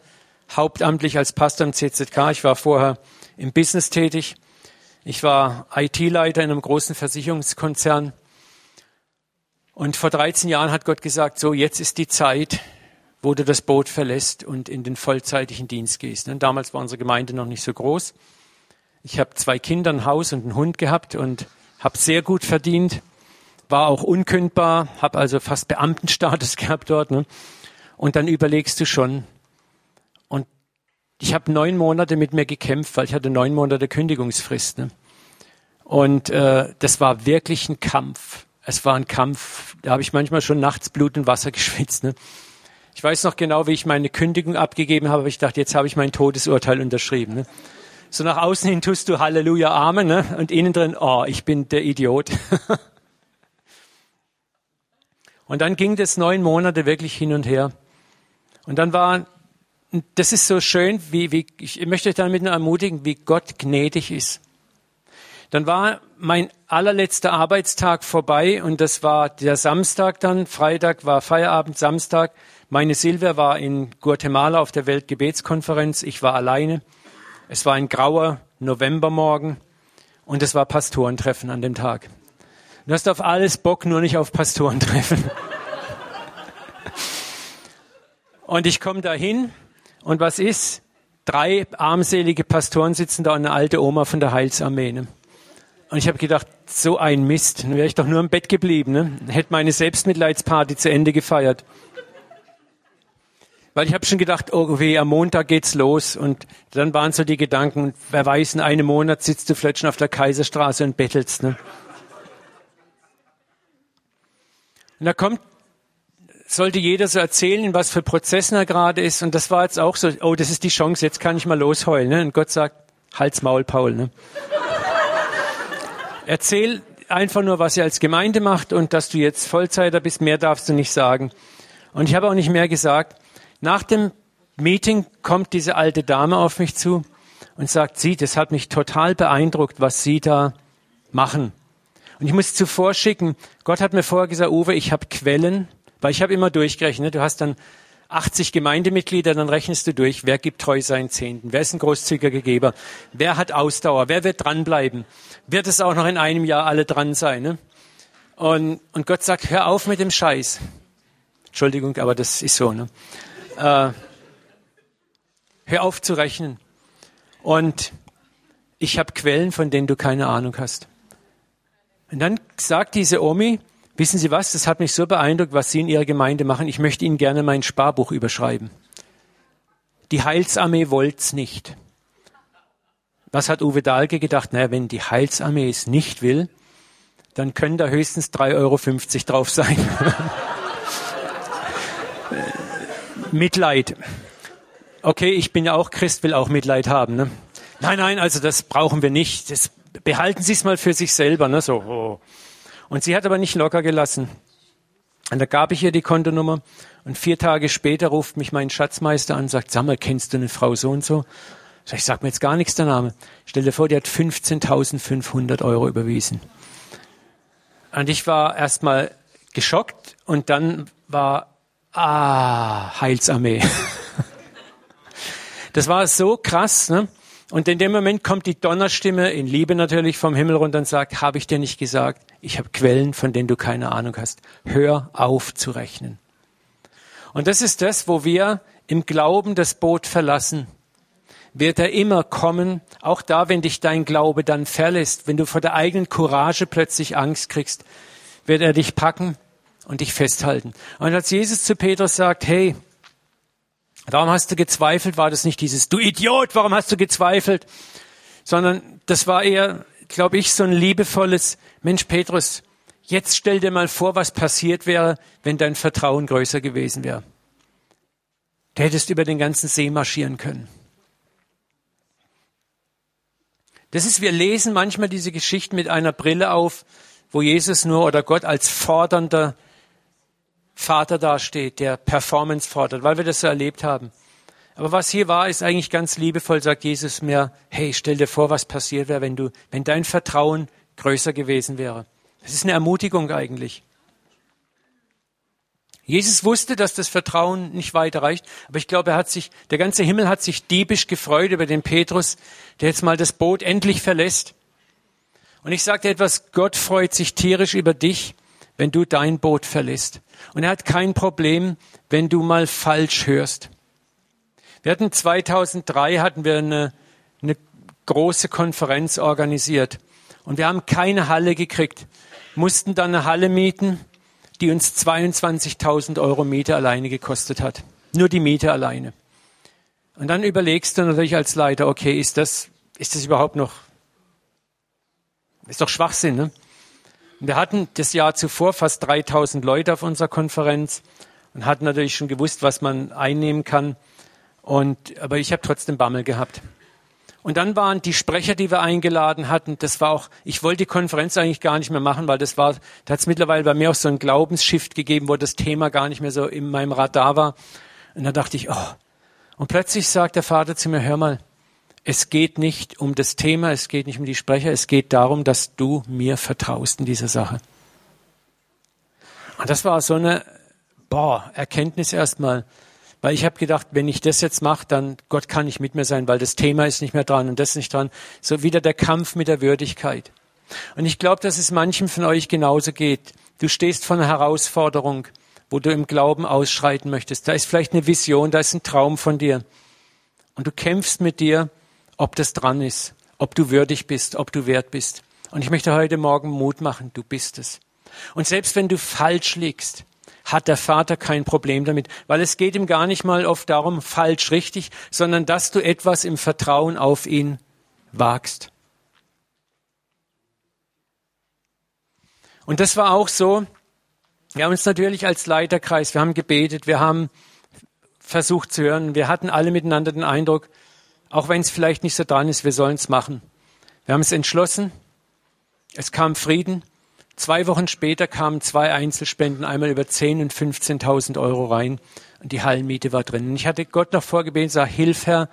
hauptamtlich als Pastor im CZK. Ich war vorher im Business tätig. Ich war IT-Leiter in einem großen Versicherungskonzern. Und vor 13 Jahren hat Gott gesagt, so jetzt ist die Zeit, wo du das Boot verlässt und in den vollzeitigen Dienst gehst. Und damals war unsere Gemeinde noch nicht so groß. Ich habe zwei Kinder, ein Haus und einen Hund gehabt und habe sehr gut verdient, war auch unkündbar, habe also fast Beamtenstatus gehabt dort. Ne? Und dann überlegst du schon. Und ich habe neun Monate mit mir gekämpft, weil ich hatte neun Monate Kündigungsfrist. Ne? Und äh, das war wirklich ein Kampf. Es war ein Kampf, da habe ich manchmal schon nachts Blut und Wasser geschwitzt. Ne? Ich weiß noch genau, wie ich meine Kündigung abgegeben habe, aber ich dachte, jetzt habe ich mein Todesurteil unterschrieben. Ne? So nach außen hin tust du Halleluja, Amen, ne? und innen drin, oh, ich bin der Idiot. und dann ging das neun Monate wirklich hin und her. Und dann war, das ist so schön, wie, wie ich möchte euch damit nur ermutigen, wie Gott gnädig ist. Dann war mein allerletzter Arbeitstag vorbei und das war der Samstag dann. Freitag war Feierabend, Samstag. Meine Silvia war in Guatemala auf der Weltgebetskonferenz. Ich war alleine. Es war ein grauer Novembermorgen und es war Pastorentreffen an dem Tag. Du hast auf alles Bock, nur nicht auf Pastorentreffen. Und ich komme dahin und was ist? Drei armselige Pastoren sitzen da und eine alte Oma von der Heilsarmee. Ne? Und ich habe gedacht, so ein Mist, dann wäre ich doch nur im Bett geblieben. Ne? Hätte meine Selbstmitleidsparty zu Ende gefeiert. Weil ich habe schon gedacht, oh weh, am Montag geht's los. Und dann waren so die Gedanken, wer weiß, in einem Monat sitzt du vielleicht schon auf der Kaiserstraße und bettelst. Ne? Und da kommt sollte jeder so erzählen, was für Prozessen er gerade ist. Und das war jetzt auch so, oh, das ist die Chance, jetzt kann ich mal losheulen. Ne? Und Gott sagt, halt's Maul, Paul. Ne? Erzähl einfach nur, was ihr als Gemeinde macht und dass du jetzt Vollzeiter bist. Mehr darfst du nicht sagen. Und ich habe auch nicht mehr gesagt. Nach dem Meeting kommt diese alte Dame auf mich zu und sagt, sie, das hat mich total beeindruckt, was Sie da machen. Und ich muss zuvor schicken, Gott hat mir vorher gesagt, Uwe, ich habe Quellen, weil ich habe immer durchgerechnet, du hast dann 80 Gemeindemitglieder, dann rechnest du durch, wer gibt treu seinen Zehnten, wer ist ein großzügiger Geber, wer hat Ausdauer, wer wird dranbleiben, wird es auch noch in einem Jahr alle dran sein. Ne? Und, und Gott sagt, hör auf mit dem Scheiß. Entschuldigung, aber das ist so. Ne? Äh, hör auf zu rechnen. Und ich habe Quellen, von denen du keine Ahnung hast. Und dann sagt diese Omi, Wissen Sie was? Das hat mich so beeindruckt, was Sie in Ihrer Gemeinde machen. Ich möchte Ihnen gerne mein Sparbuch überschreiben. Die Heilsarmee wollt's nicht. Was hat Uwe Dahlke gedacht? Naja, wenn die Heilsarmee es nicht will, dann können da höchstens 3,50 Euro drauf sein. Mitleid. Okay, ich bin ja auch Christ, will auch Mitleid haben. Ne? Nein, nein, also das brauchen wir nicht. Das, behalten Sie es mal für sich selber. Ne? So, oh. Und sie hat aber nicht locker gelassen. Und da gab ich ihr die Kontonummer. Und vier Tage später ruft mich mein Schatzmeister an und sagt, sag mal, kennst du eine Frau so und so? Ich sag mir jetzt gar nichts der Name. Stell dir vor, die hat 15.500 Euro überwiesen. Und ich war erstmal geschockt und dann war, ah, Heilsarmee. Das war so krass, ne? Und in dem Moment kommt die Donnerstimme in Liebe natürlich vom Himmel runter und sagt, habe ich dir nicht gesagt, ich habe Quellen, von denen du keine Ahnung hast. Hör auf zu rechnen. Und das ist das, wo wir im Glauben das Boot verlassen. Wird er immer kommen, auch da, wenn dich dein Glaube dann verlässt, wenn du vor der eigenen Courage plötzlich Angst kriegst, wird er dich packen und dich festhalten. Und als Jesus zu Petrus sagt, hey, Warum hast du gezweifelt? War das nicht dieses, du Idiot, warum hast du gezweifelt? Sondern das war eher, glaube ich, so ein liebevolles, Mensch, Petrus, jetzt stell dir mal vor, was passiert wäre, wenn dein Vertrauen größer gewesen wäre. Du hättest über den ganzen See marschieren können. Das ist, wir lesen manchmal diese Geschichten mit einer Brille auf, wo Jesus nur oder Gott als fordernder Vater dasteht, der Performance fordert, weil wir das so erlebt haben. Aber was hier war, ist eigentlich ganz liebevoll, sagt Jesus mir, hey, stell dir vor, was passiert wäre, wenn du, wenn dein Vertrauen größer gewesen wäre. Das ist eine Ermutigung eigentlich. Jesus wusste, dass das Vertrauen nicht weiter reicht, aber ich glaube, er hat sich, der ganze Himmel hat sich diebisch gefreut über den Petrus, der jetzt mal das Boot endlich verlässt. Und ich dir etwas, Gott freut sich tierisch über dich, wenn du dein Boot verlässt. Und er hat kein Problem, wenn du mal falsch hörst. Wir hatten 2003 hatten wir eine, eine große Konferenz organisiert und wir haben keine Halle gekriegt, mussten dann eine Halle mieten die uns 22.000 Euro Miete alleine gekostet hat. Nur die Miete alleine. Und dann überlegst du natürlich als Leiter, okay, ist das, ist das überhaupt noch, ist doch Schwachsinn, ne? Wir hatten das Jahr zuvor fast 3000 Leute auf unserer Konferenz und hatten natürlich schon gewusst, was man einnehmen kann. Und, aber ich habe trotzdem Bammel gehabt. Und dann waren die Sprecher, die wir eingeladen hatten, das war auch, ich wollte die Konferenz eigentlich gar nicht mehr machen, weil das war, da hat es mittlerweile bei mir auch so ein Glaubensshift gegeben, wo das Thema gar nicht mehr so in meinem Radar war. Und da dachte ich, oh. Und plötzlich sagt der Vater zu mir, hör mal, es geht nicht um das Thema, es geht nicht um die Sprecher, es geht darum, dass du mir vertraust in dieser Sache. Und das war so eine, boah, Erkenntnis erstmal. Weil ich habe gedacht, wenn ich das jetzt mache, dann Gott kann nicht mit mir sein, weil das Thema ist nicht mehr dran und das nicht dran. So wieder der Kampf mit der Würdigkeit. Und ich glaube, dass es manchem von euch genauso geht. Du stehst vor einer Herausforderung, wo du im Glauben ausschreiten möchtest. Da ist vielleicht eine Vision, da ist ein Traum von dir. Und du kämpfst mit dir, ob das dran ist, ob du würdig bist, ob du wert bist. Und ich möchte heute Morgen Mut machen, du bist es. Und selbst wenn du falsch liegst, hat der Vater kein Problem damit, weil es geht ihm gar nicht mal oft darum, falsch, richtig, sondern dass du etwas im Vertrauen auf ihn wagst. Und das war auch so. Wir haben uns natürlich als Leiterkreis, wir haben gebetet, wir haben versucht zu hören, wir hatten alle miteinander den Eindruck, auch wenn es vielleicht nicht so dran ist, wir sollen es machen. Wir haben es entschlossen, es kam Frieden Zwei Wochen später kamen zwei Einzelspenden, einmal über 10.000 und 15.000 Euro rein und die Hallenmiete war drin. Und ich hatte Gott noch vorgebeten, sag, hilf Herr,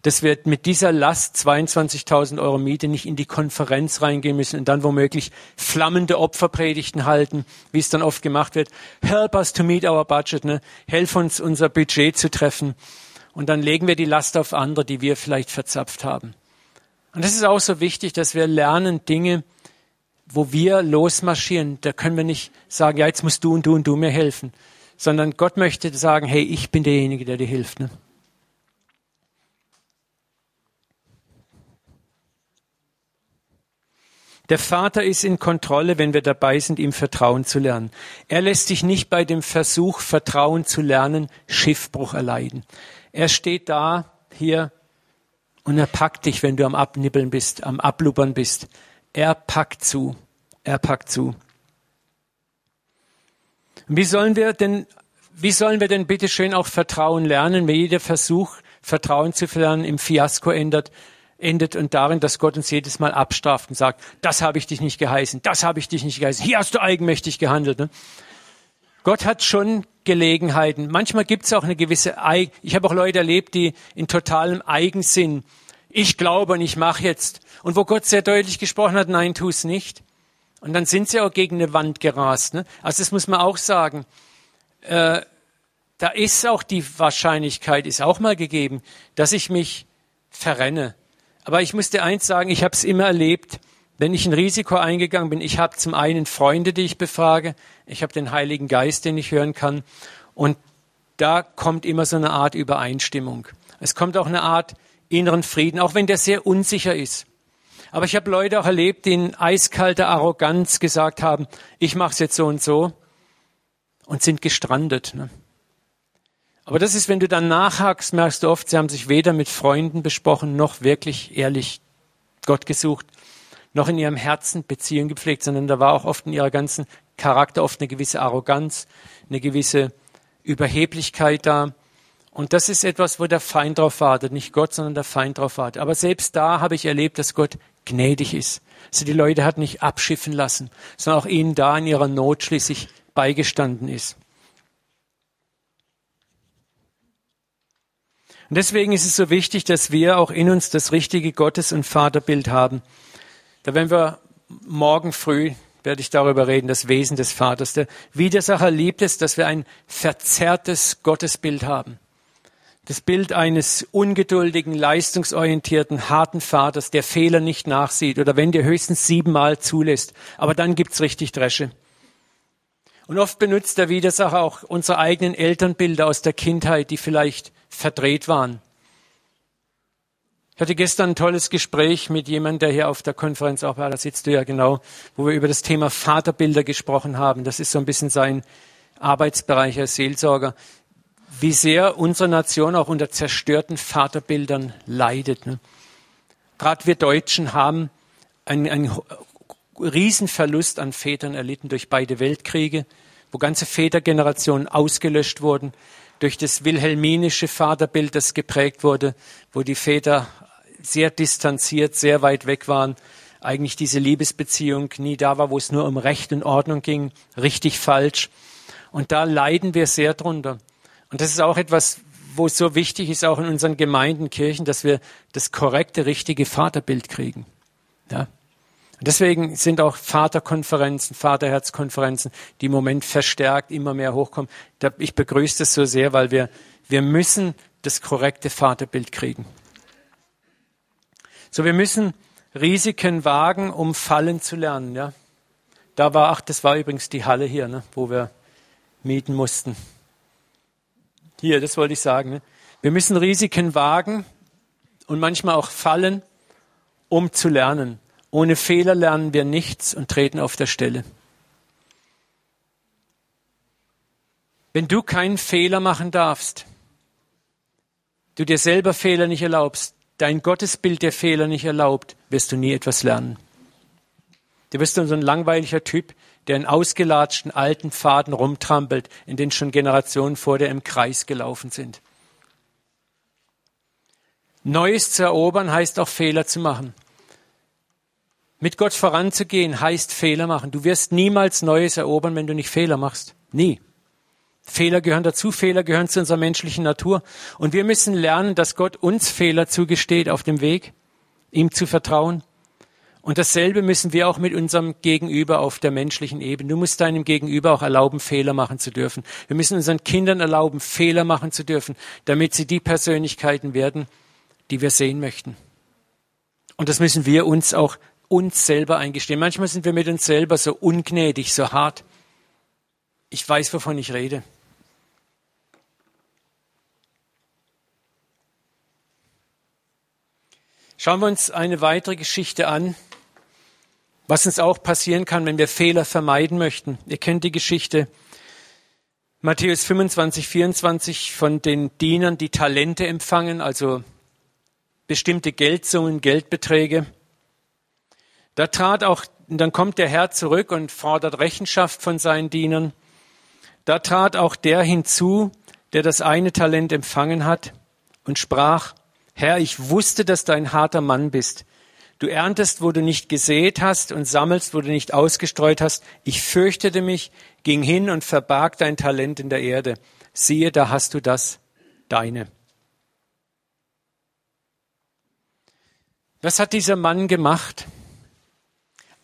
dass wir mit dieser Last 22.000 Euro Miete nicht in die Konferenz reingehen müssen und dann womöglich flammende Opferpredigten halten, wie es dann oft gemacht wird. Help us to meet our budget, ne? Helf uns, unser Budget zu treffen. Und dann legen wir die Last auf andere, die wir vielleicht verzapft haben. Und das ist auch so wichtig, dass wir lernen, Dinge wo wir losmarschieren, da können wir nicht sagen, ja, jetzt musst du und du und du mir helfen, sondern Gott möchte sagen, hey, ich bin derjenige, der dir hilft. Ne? Der Vater ist in Kontrolle, wenn wir dabei sind, ihm Vertrauen zu lernen. Er lässt dich nicht bei dem Versuch, Vertrauen zu lernen, Schiffbruch erleiden. Er steht da, hier, und er packt dich, wenn du am Abnibbeln bist, am Ablubbern bist. Er packt zu. Er packt zu. Wie sollen wir denn, wie sollen wir denn bitte schön auch Vertrauen lernen, wenn jeder Versuch, Vertrauen zu lernen, im Fiasko endet, endet und darin, dass Gott uns jedes Mal abstraft und sagt, das habe ich dich nicht geheißen, das habe ich dich nicht geheißen, hier hast du eigenmächtig gehandelt. Ne? Gott hat schon Gelegenheiten. Manchmal gibt es auch eine gewisse, Eig ich habe auch Leute erlebt, die in totalem Eigensinn ich glaube und ich mache jetzt. Und wo Gott sehr deutlich gesprochen hat, nein, tu es nicht. Und dann sind sie auch gegen eine Wand gerast. Ne? Also das muss man auch sagen. Äh, da ist auch die Wahrscheinlichkeit, ist auch mal gegeben, dass ich mich verrenne. Aber ich muss dir eins sagen, ich habe es immer erlebt, wenn ich ein Risiko eingegangen bin. Ich habe zum einen Freunde, die ich befrage. Ich habe den Heiligen Geist, den ich hören kann. Und da kommt immer so eine Art Übereinstimmung. Es kommt auch eine Art inneren Frieden, auch wenn der sehr unsicher ist. Aber ich habe Leute auch erlebt, die in eiskalter Arroganz gesagt haben, ich mache es jetzt so und so und sind gestrandet. Ne? Aber das ist, wenn du dann nachhakst, merkst du oft, sie haben sich weder mit Freunden besprochen, noch wirklich ehrlich Gott gesucht, noch in ihrem Herzen Beziehung gepflegt, sondern da war auch oft in ihrer ganzen Charakter oft eine gewisse Arroganz, eine gewisse Überheblichkeit da. Und das ist etwas, wo der Feind drauf wartet. Nicht Gott, sondern der Feind drauf wartet. Aber selbst da habe ich erlebt, dass Gott gnädig ist. Also die Leute hat nicht abschiffen lassen, sondern auch ihnen da in ihrer Not schließlich beigestanden ist. Und deswegen ist es so wichtig, dass wir auch in uns das richtige Gottes- und Vaterbild haben. Da werden wir morgen früh werde ich darüber reden, das Wesen des Vaters. Der Widersacher liebt es, dass wir ein verzerrtes Gottesbild haben. Das Bild eines ungeduldigen, leistungsorientierten, harten Vaters, der Fehler nicht nachsieht oder wenn der höchstens siebenmal zulässt. Aber dann gibt's richtig Dresche. Und oft benutzt der Widersacher auch unsere eigenen Elternbilder aus der Kindheit, die vielleicht verdreht waren. Ich hatte gestern ein tolles Gespräch mit jemandem, der hier auf der Konferenz auch war, da sitzt du ja genau, wo wir über das Thema Vaterbilder gesprochen haben. Das ist so ein bisschen sein Arbeitsbereich als Seelsorger. Wie sehr unsere Nation auch unter zerstörten Vaterbildern leidet. Ne? Gerade wir Deutschen haben einen, einen Riesenverlust an Vätern erlitten durch beide Weltkriege, wo ganze Vätergenerationen ausgelöscht wurden, durch das wilhelminische Vaterbild, das geprägt wurde, wo die Väter sehr distanziert, sehr weit weg waren, eigentlich diese Liebesbeziehung nie da war, wo es nur um Recht und Ordnung ging, richtig falsch. Und da leiden wir sehr drunter. Und das ist auch etwas, wo es so wichtig ist, auch in unseren Gemeinden, Kirchen, dass wir das korrekte, richtige Vaterbild kriegen. Ja. Und deswegen sind auch Vaterkonferenzen, Vaterherzkonferenzen, die im Moment verstärkt immer mehr hochkommen. Ich begrüße das so sehr, weil wir, wir müssen das korrekte Vaterbild kriegen. So, wir müssen Risiken wagen, um fallen zu lernen. Ja? Da war, ach, das war übrigens die Halle hier, ne, wo wir mieten mussten. Hier, das wollte ich sagen. Ne? Wir müssen Risiken wagen und manchmal auch fallen, um zu lernen. Ohne Fehler lernen wir nichts und treten auf der Stelle. Wenn du keinen Fehler machen darfst, du dir selber Fehler nicht erlaubst, dein Gottesbild der Fehler nicht erlaubt, wirst du nie etwas lernen. Du bist dann so ein langweiliger Typ, der in ausgelatschten alten Pfaden rumtrampelt, in denen schon Generationen vor dir im Kreis gelaufen sind. Neues zu erobern heißt auch Fehler zu machen. Mit Gott voranzugehen heißt Fehler machen. Du wirst niemals Neues erobern, wenn du nicht Fehler machst. Nie. Fehler gehören dazu, Fehler gehören zu unserer menschlichen Natur. Und wir müssen lernen, dass Gott uns Fehler zugesteht auf dem Weg, ihm zu vertrauen. Und dasselbe müssen wir auch mit unserem Gegenüber auf der menschlichen Ebene. Du musst deinem Gegenüber auch erlauben, Fehler machen zu dürfen. Wir müssen unseren Kindern erlauben, Fehler machen zu dürfen, damit sie die Persönlichkeiten werden, die wir sehen möchten. Und das müssen wir uns auch uns selber eingestehen. Manchmal sind wir mit uns selber so ungnädig, so hart. Ich weiß, wovon ich rede. Schauen wir uns eine weitere Geschichte an, was uns auch passieren kann, wenn wir Fehler vermeiden möchten. Ihr kennt die Geschichte Matthäus 25, 24 von den Dienern, die Talente empfangen, also bestimmte Geldsummen, Geldbeträge. Da trat auch, dann kommt der Herr zurück und fordert Rechenschaft von seinen Dienern. Da trat auch der hinzu, der das eine Talent empfangen hat und sprach, Herr, ich wusste, dass du ein harter Mann bist. Du erntest, wo du nicht gesät hast und sammelst, wo du nicht ausgestreut hast. Ich fürchtete mich, ging hin und verbarg dein Talent in der Erde. Siehe, da hast du das, deine. Was hat dieser Mann gemacht?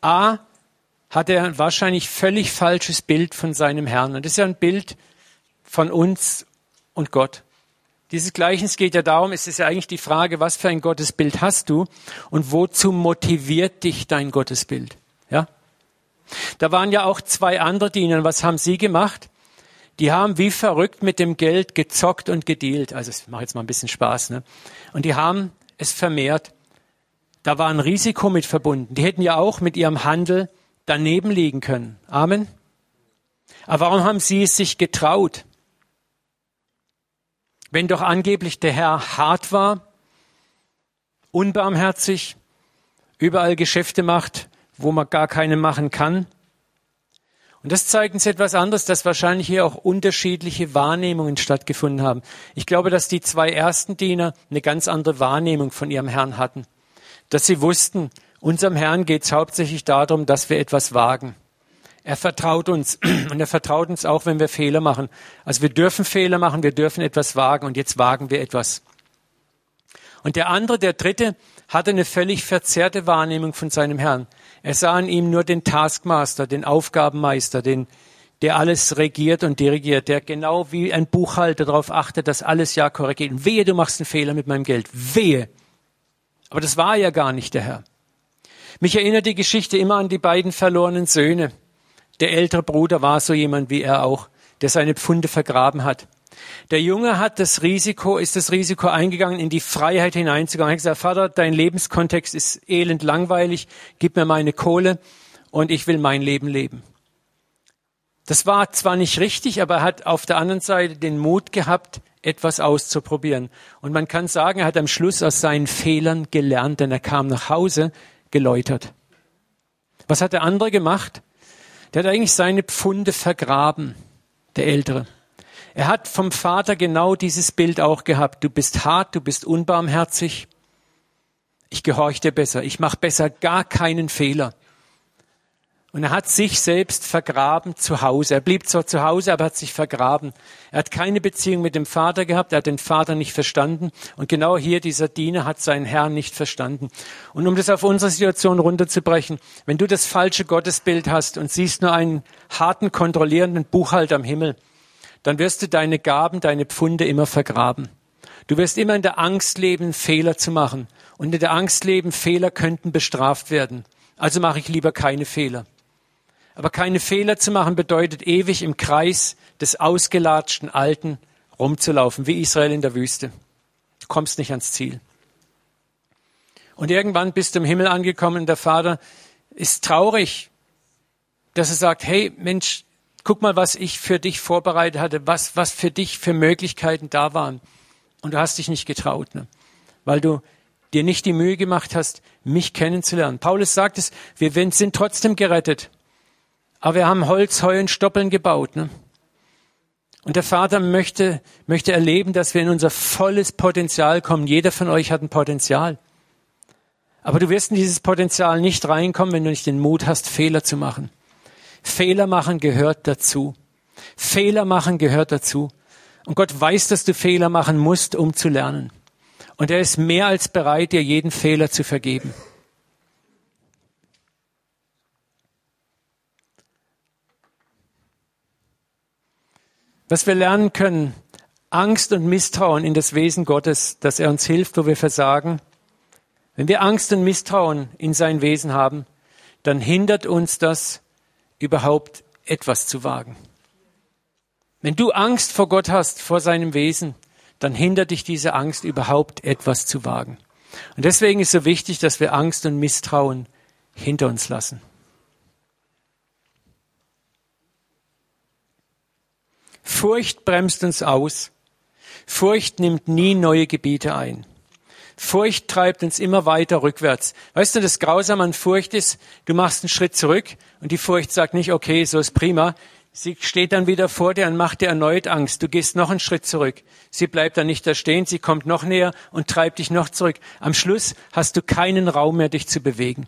A, hat er ein wahrscheinlich völlig falsches Bild von seinem Herrn. Und das ist ja ein Bild von uns und Gott. Dieses Gleichnis geht ja darum, es ist ja eigentlich die Frage, was für ein Gottesbild hast du und wozu motiviert dich dein Gottesbild? Ja? Da waren ja auch zwei andere Diener. Was haben sie gemacht? Die haben wie verrückt mit dem Geld gezockt und gedealt. Also, ich mache jetzt mal ein bisschen Spaß, ne? Und die haben es vermehrt. Da war ein Risiko mit verbunden. Die hätten ja auch mit ihrem Handel daneben liegen können. Amen. Aber warum haben sie es sich getraut? Wenn doch angeblich der Herr hart war, unbarmherzig, überall Geschäfte macht, wo man gar keine machen kann. Und das zeigt uns etwas anderes, dass wahrscheinlich hier auch unterschiedliche Wahrnehmungen stattgefunden haben. Ich glaube, dass die zwei ersten Diener eine ganz andere Wahrnehmung von ihrem Herrn hatten. Dass sie wussten, unserem Herrn geht es hauptsächlich darum, dass wir etwas wagen. Er vertraut uns und er vertraut uns auch, wenn wir Fehler machen. Also wir dürfen Fehler machen, wir dürfen etwas wagen und jetzt wagen wir etwas. Und der andere, der dritte, hatte eine völlig verzerrte Wahrnehmung von seinem Herrn. Er sah in ihm nur den Taskmaster, den Aufgabenmeister, den, der alles regiert und dirigiert, der genau wie ein Buchhalter darauf achtet, dass alles ja korrekt geht. Wehe, du machst einen Fehler mit meinem Geld. Wehe. Aber das war ja gar nicht der Herr. Mich erinnert die Geschichte immer an die beiden verlorenen Söhne. Der ältere Bruder war so jemand wie er auch, der seine Pfunde vergraben hat. Der Junge hat das Risiko, ist das Risiko eingegangen, in die Freiheit hineinzukommen. Er hat gesagt, Vater, dein Lebenskontext ist elend langweilig, gib mir meine Kohle und ich will mein Leben leben. Das war zwar nicht richtig, aber er hat auf der anderen Seite den Mut gehabt, etwas auszuprobieren. Und man kann sagen, er hat am Schluss aus seinen Fehlern gelernt, denn er kam nach Hause geläutert. Was hat der andere gemacht? Der hat eigentlich seine Pfunde vergraben, der Ältere. Er hat vom Vater genau dieses Bild auch gehabt. Du bist hart, du bist unbarmherzig. Ich gehorche dir besser. Ich mache besser gar keinen Fehler. Und er hat sich selbst vergraben zu Hause. Er blieb zwar zu Hause, aber hat sich vergraben. Er hat keine Beziehung mit dem Vater gehabt. Er hat den Vater nicht verstanden. Und genau hier dieser Diener hat seinen Herrn nicht verstanden. Und um das auf unsere Situation runterzubrechen, wenn du das falsche Gottesbild hast und siehst nur einen harten, kontrollierenden Buchhalter am Himmel, dann wirst du deine Gaben, deine Pfunde immer vergraben. Du wirst immer in der Angst leben, Fehler zu machen. Und in der Angst leben, Fehler könnten bestraft werden. Also mache ich lieber keine Fehler. Aber keine Fehler zu machen bedeutet ewig im Kreis des ausgelatschten Alten rumzulaufen, wie Israel in der Wüste. Du kommst nicht ans Ziel. Und irgendwann bist du im Himmel angekommen und der Vater ist traurig, dass er sagt, hey Mensch, guck mal, was ich für dich vorbereitet hatte, was, was für dich für Möglichkeiten da waren. Und du hast dich nicht getraut, ne? weil du dir nicht die Mühe gemacht hast, mich kennenzulernen. Paulus sagt es, wir sind trotzdem gerettet, aber wir haben Holz, Heu und Stoppeln gebaut. Ne? Und der Vater möchte, möchte erleben, dass wir in unser volles Potenzial kommen. Jeder von euch hat ein Potenzial. Aber du wirst in dieses Potenzial nicht reinkommen, wenn du nicht den Mut hast, Fehler zu machen. Fehler machen gehört dazu. Fehler machen gehört dazu. Und Gott weiß, dass du Fehler machen musst, um zu lernen. Und er ist mehr als bereit, dir jeden Fehler zu vergeben. Was wir lernen können, Angst und Misstrauen in das Wesen Gottes, dass er uns hilft, wo wir versagen. Wenn wir Angst und Misstrauen in sein Wesen haben, dann hindert uns das, überhaupt etwas zu wagen. Wenn du Angst vor Gott hast, vor seinem Wesen, dann hindert dich diese Angst überhaupt etwas zu wagen. Und deswegen ist so wichtig, dass wir Angst und Misstrauen hinter uns lassen. Furcht bremst uns aus. Furcht nimmt nie neue Gebiete ein. Furcht treibt uns immer weiter rückwärts. Weißt du, das Grausame an Furcht ist, du machst einen Schritt zurück und die Furcht sagt nicht, okay, so ist prima. Sie steht dann wieder vor dir und macht dir erneut Angst. Du gehst noch einen Schritt zurück. Sie bleibt dann nicht da stehen, sie kommt noch näher und treibt dich noch zurück. Am Schluss hast du keinen Raum mehr, dich zu bewegen.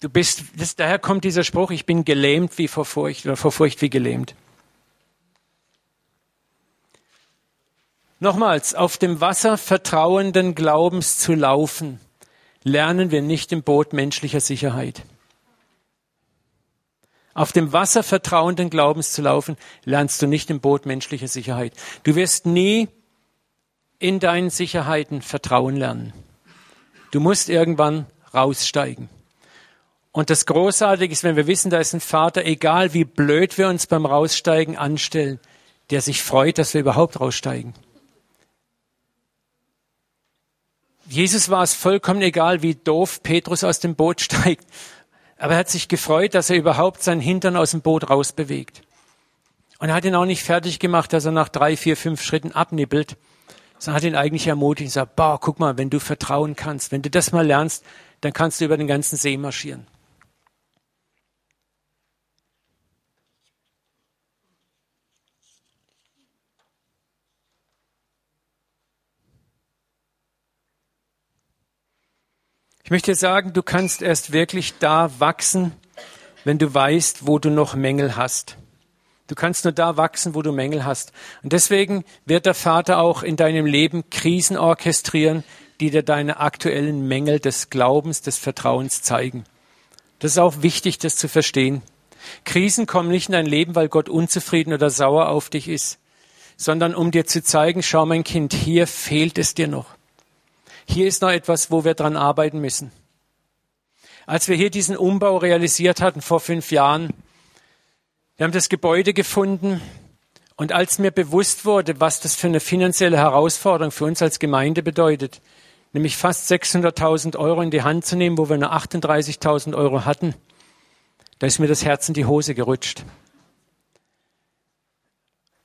Du bist, das, daher kommt dieser Spruch, ich bin gelähmt wie vor Furcht oder vor Furcht wie gelähmt. Nochmals, auf dem Wasser vertrauenden Glaubens zu laufen, lernen wir nicht im Boot menschlicher Sicherheit. Auf dem Wasser vertrauenden Glaubens zu laufen, lernst du nicht im Boot menschlicher Sicherheit. Du wirst nie in deinen Sicherheiten Vertrauen lernen. Du musst irgendwann raussteigen. Und das Großartige ist, wenn wir wissen, da ist ein Vater, egal wie blöd wir uns beim Raussteigen anstellen, der sich freut, dass wir überhaupt raussteigen. Jesus war es vollkommen egal, wie doof Petrus aus dem Boot steigt. Aber er hat sich gefreut, dass er überhaupt seinen Hintern aus dem Boot rausbewegt. Und er hat ihn auch nicht fertig gemacht, dass er nach drei, vier, fünf Schritten abnippelt, sondern hat ihn eigentlich ermutigt und gesagt, boah, guck mal, wenn du vertrauen kannst, wenn du das mal lernst, dann kannst du über den ganzen See marschieren. Ich möchte sagen, du kannst erst wirklich da wachsen, wenn du weißt, wo du noch Mängel hast. Du kannst nur da wachsen, wo du Mängel hast. Und deswegen wird der Vater auch in deinem Leben Krisen orchestrieren, die dir deine aktuellen Mängel des Glaubens, des Vertrauens zeigen. Das ist auch wichtig, das zu verstehen. Krisen kommen nicht in dein Leben, weil Gott unzufrieden oder sauer auf dich ist, sondern um dir zu zeigen, schau mein Kind, hier fehlt es dir noch. Hier ist noch etwas, wo wir dran arbeiten müssen. Als wir hier diesen Umbau realisiert hatten vor fünf Jahren, wir haben das Gebäude gefunden und als mir bewusst wurde, was das für eine finanzielle Herausforderung für uns als Gemeinde bedeutet, nämlich fast 600.000 Euro in die Hand zu nehmen, wo wir nur 38.000 Euro hatten, da ist mir das Herz in die Hose gerutscht.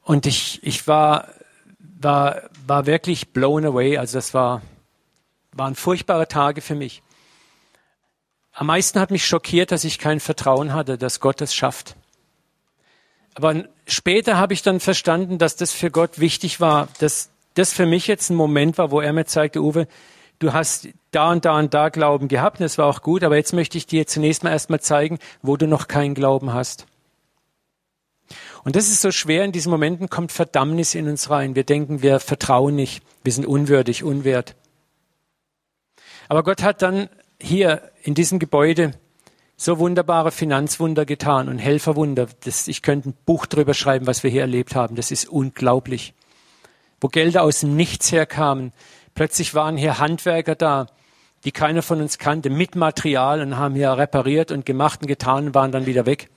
Und ich, ich war, war, war wirklich blown away. Also das war, waren furchtbare Tage für mich. Am meisten hat mich schockiert, dass ich kein Vertrauen hatte, dass Gott es schafft. Aber später habe ich dann verstanden, dass das für Gott wichtig war, dass das für mich jetzt ein Moment war, wo er mir zeigte, Uwe, du hast da und da und da Glauben gehabt und das war auch gut, aber jetzt möchte ich dir zunächst mal erstmal zeigen, wo du noch keinen Glauben hast. Und das ist so schwer, in diesen Momenten kommt Verdammnis in uns rein. Wir denken, wir vertrauen nicht, wir sind unwürdig, unwert. Aber Gott hat dann hier in diesem Gebäude so wunderbare Finanzwunder getan und Helferwunder. Das, ich könnte ein Buch drüber schreiben, was wir hier erlebt haben. Das ist unglaublich. Wo Gelder aus dem Nichts herkamen, Plötzlich waren hier Handwerker da, die keiner von uns kannte, mit Material und haben hier repariert und gemacht und getan und waren dann wieder weg.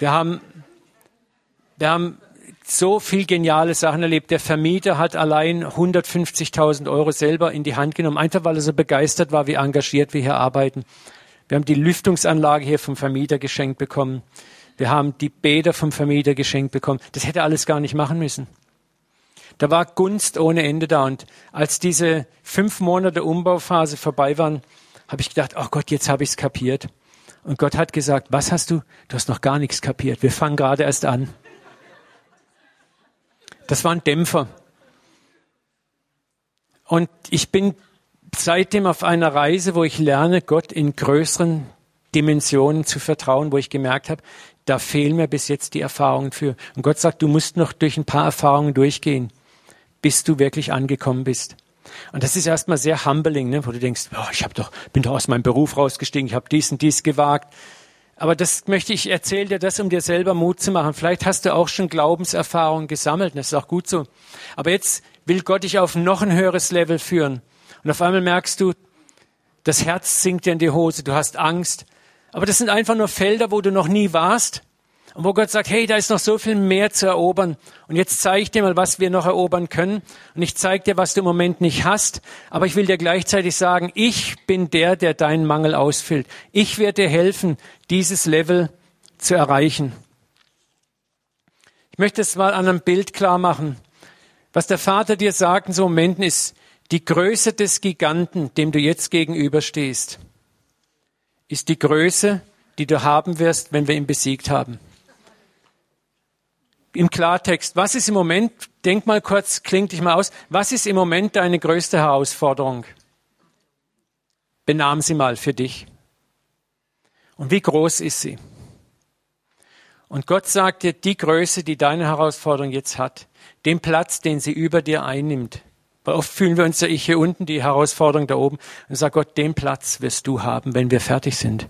Wir haben, wir haben so viel geniale Sachen erlebt. Der Vermieter hat allein 150.000 Euro selber in die Hand genommen, einfach weil er so begeistert war, wie engagiert wir hier arbeiten. Wir haben die Lüftungsanlage hier vom Vermieter geschenkt bekommen. Wir haben die Bäder vom Vermieter geschenkt bekommen. Das hätte alles gar nicht machen müssen. Da war Gunst ohne Ende da. Und als diese fünf Monate Umbauphase vorbei waren, habe ich gedacht, oh Gott, jetzt habe ich es kapiert. Und Gott hat gesagt, was hast du? Du hast noch gar nichts kapiert. Wir fangen gerade erst an. Das war ein Dämpfer. Und ich bin seitdem auf einer Reise, wo ich lerne, Gott in größeren Dimensionen zu vertrauen, wo ich gemerkt habe, da fehlen mir bis jetzt die Erfahrungen für. Und Gott sagt, du musst noch durch ein paar Erfahrungen durchgehen bis du wirklich angekommen bist. Und das ist erstmal sehr humbling, ne? wo du denkst, oh, ich hab doch, bin doch aus meinem Beruf rausgestiegen, ich habe dies und dies gewagt. Aber das möchte ich erzählen dir das, um dir selber Mut zu machen. Vielleicht hast du auch schon Glaubenserfahrungen gesammelt, das ist auch gut so. Aber jetzt will Gott dich auf noch ein höheres Level führen. Und auf einmal merkst du, das Herz sinkt dir in die Hose, du hast Angst. Aber das sind einfach nur Felder, wo du noch nie warst. Und wo Gott sagt, hey, da ist noch so viel mehr zu erobern. Und jetzt zeige ich dir mal, was wir noch erobern können. Und ich zeige dir, was du im Moment nicht hast. Aber ich will dir gleichzeitig sagen, ich bin der, der deinen Mangel ausfüllt. Ich werde dir helfen, dieses Level zu erreichen. Ich möchte es mal an einem Bild klar machen. Was der Vater dir sagt in so Momenten ist, die Größe des Giganten, dem du jetzt gegenüberstehst, ist die Größe, die du haben wirst, wenn wir ihn besiegt haben im Klartext, was ist im Moment, denk mal kurz, klingt dich mal aus, was ist im Moment deine größte Herausforderung? Benahm sie mal für dich. Und wie groß ist sie? Und Gott sagt dir, die Größe, die deine Herausforderung jetzt hat, den Platz, den sie über dir einnimmt. Weil oft fühlen wir uns ja ich hier unten, die Herausforderung da oben. Und sagt Gott, den Platz wirst du haben, wenn wir fertig sind.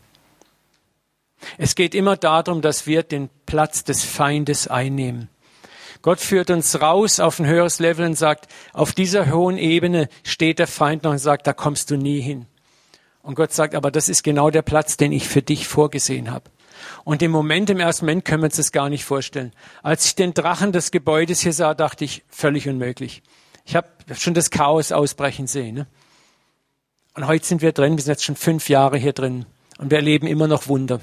Es geht immer darum, dass wir den Platz des Feindes einnehmen. Gott führt uns raus auf ein höheres Level und sagt, auf dieser hohen Ebene steht der Feind noch und sagt, da kommst du nie hin. Und Gott sagt, aber das ist genau der Platz, den ich für dich vorgesehen habe. Und im Moment, im ersten Moment können wir uns das gar nicht vorstellen. Als ich den Drachen des Gebäudes hier sah, dachte ich, völlig unmöglich. Ich habe schon das Chaos ausbrechen sehen. Ne? Und heute sind wir drin, wir sind jetzt schon fünf Jahre hier drin und wir erleben immer noch Wunder.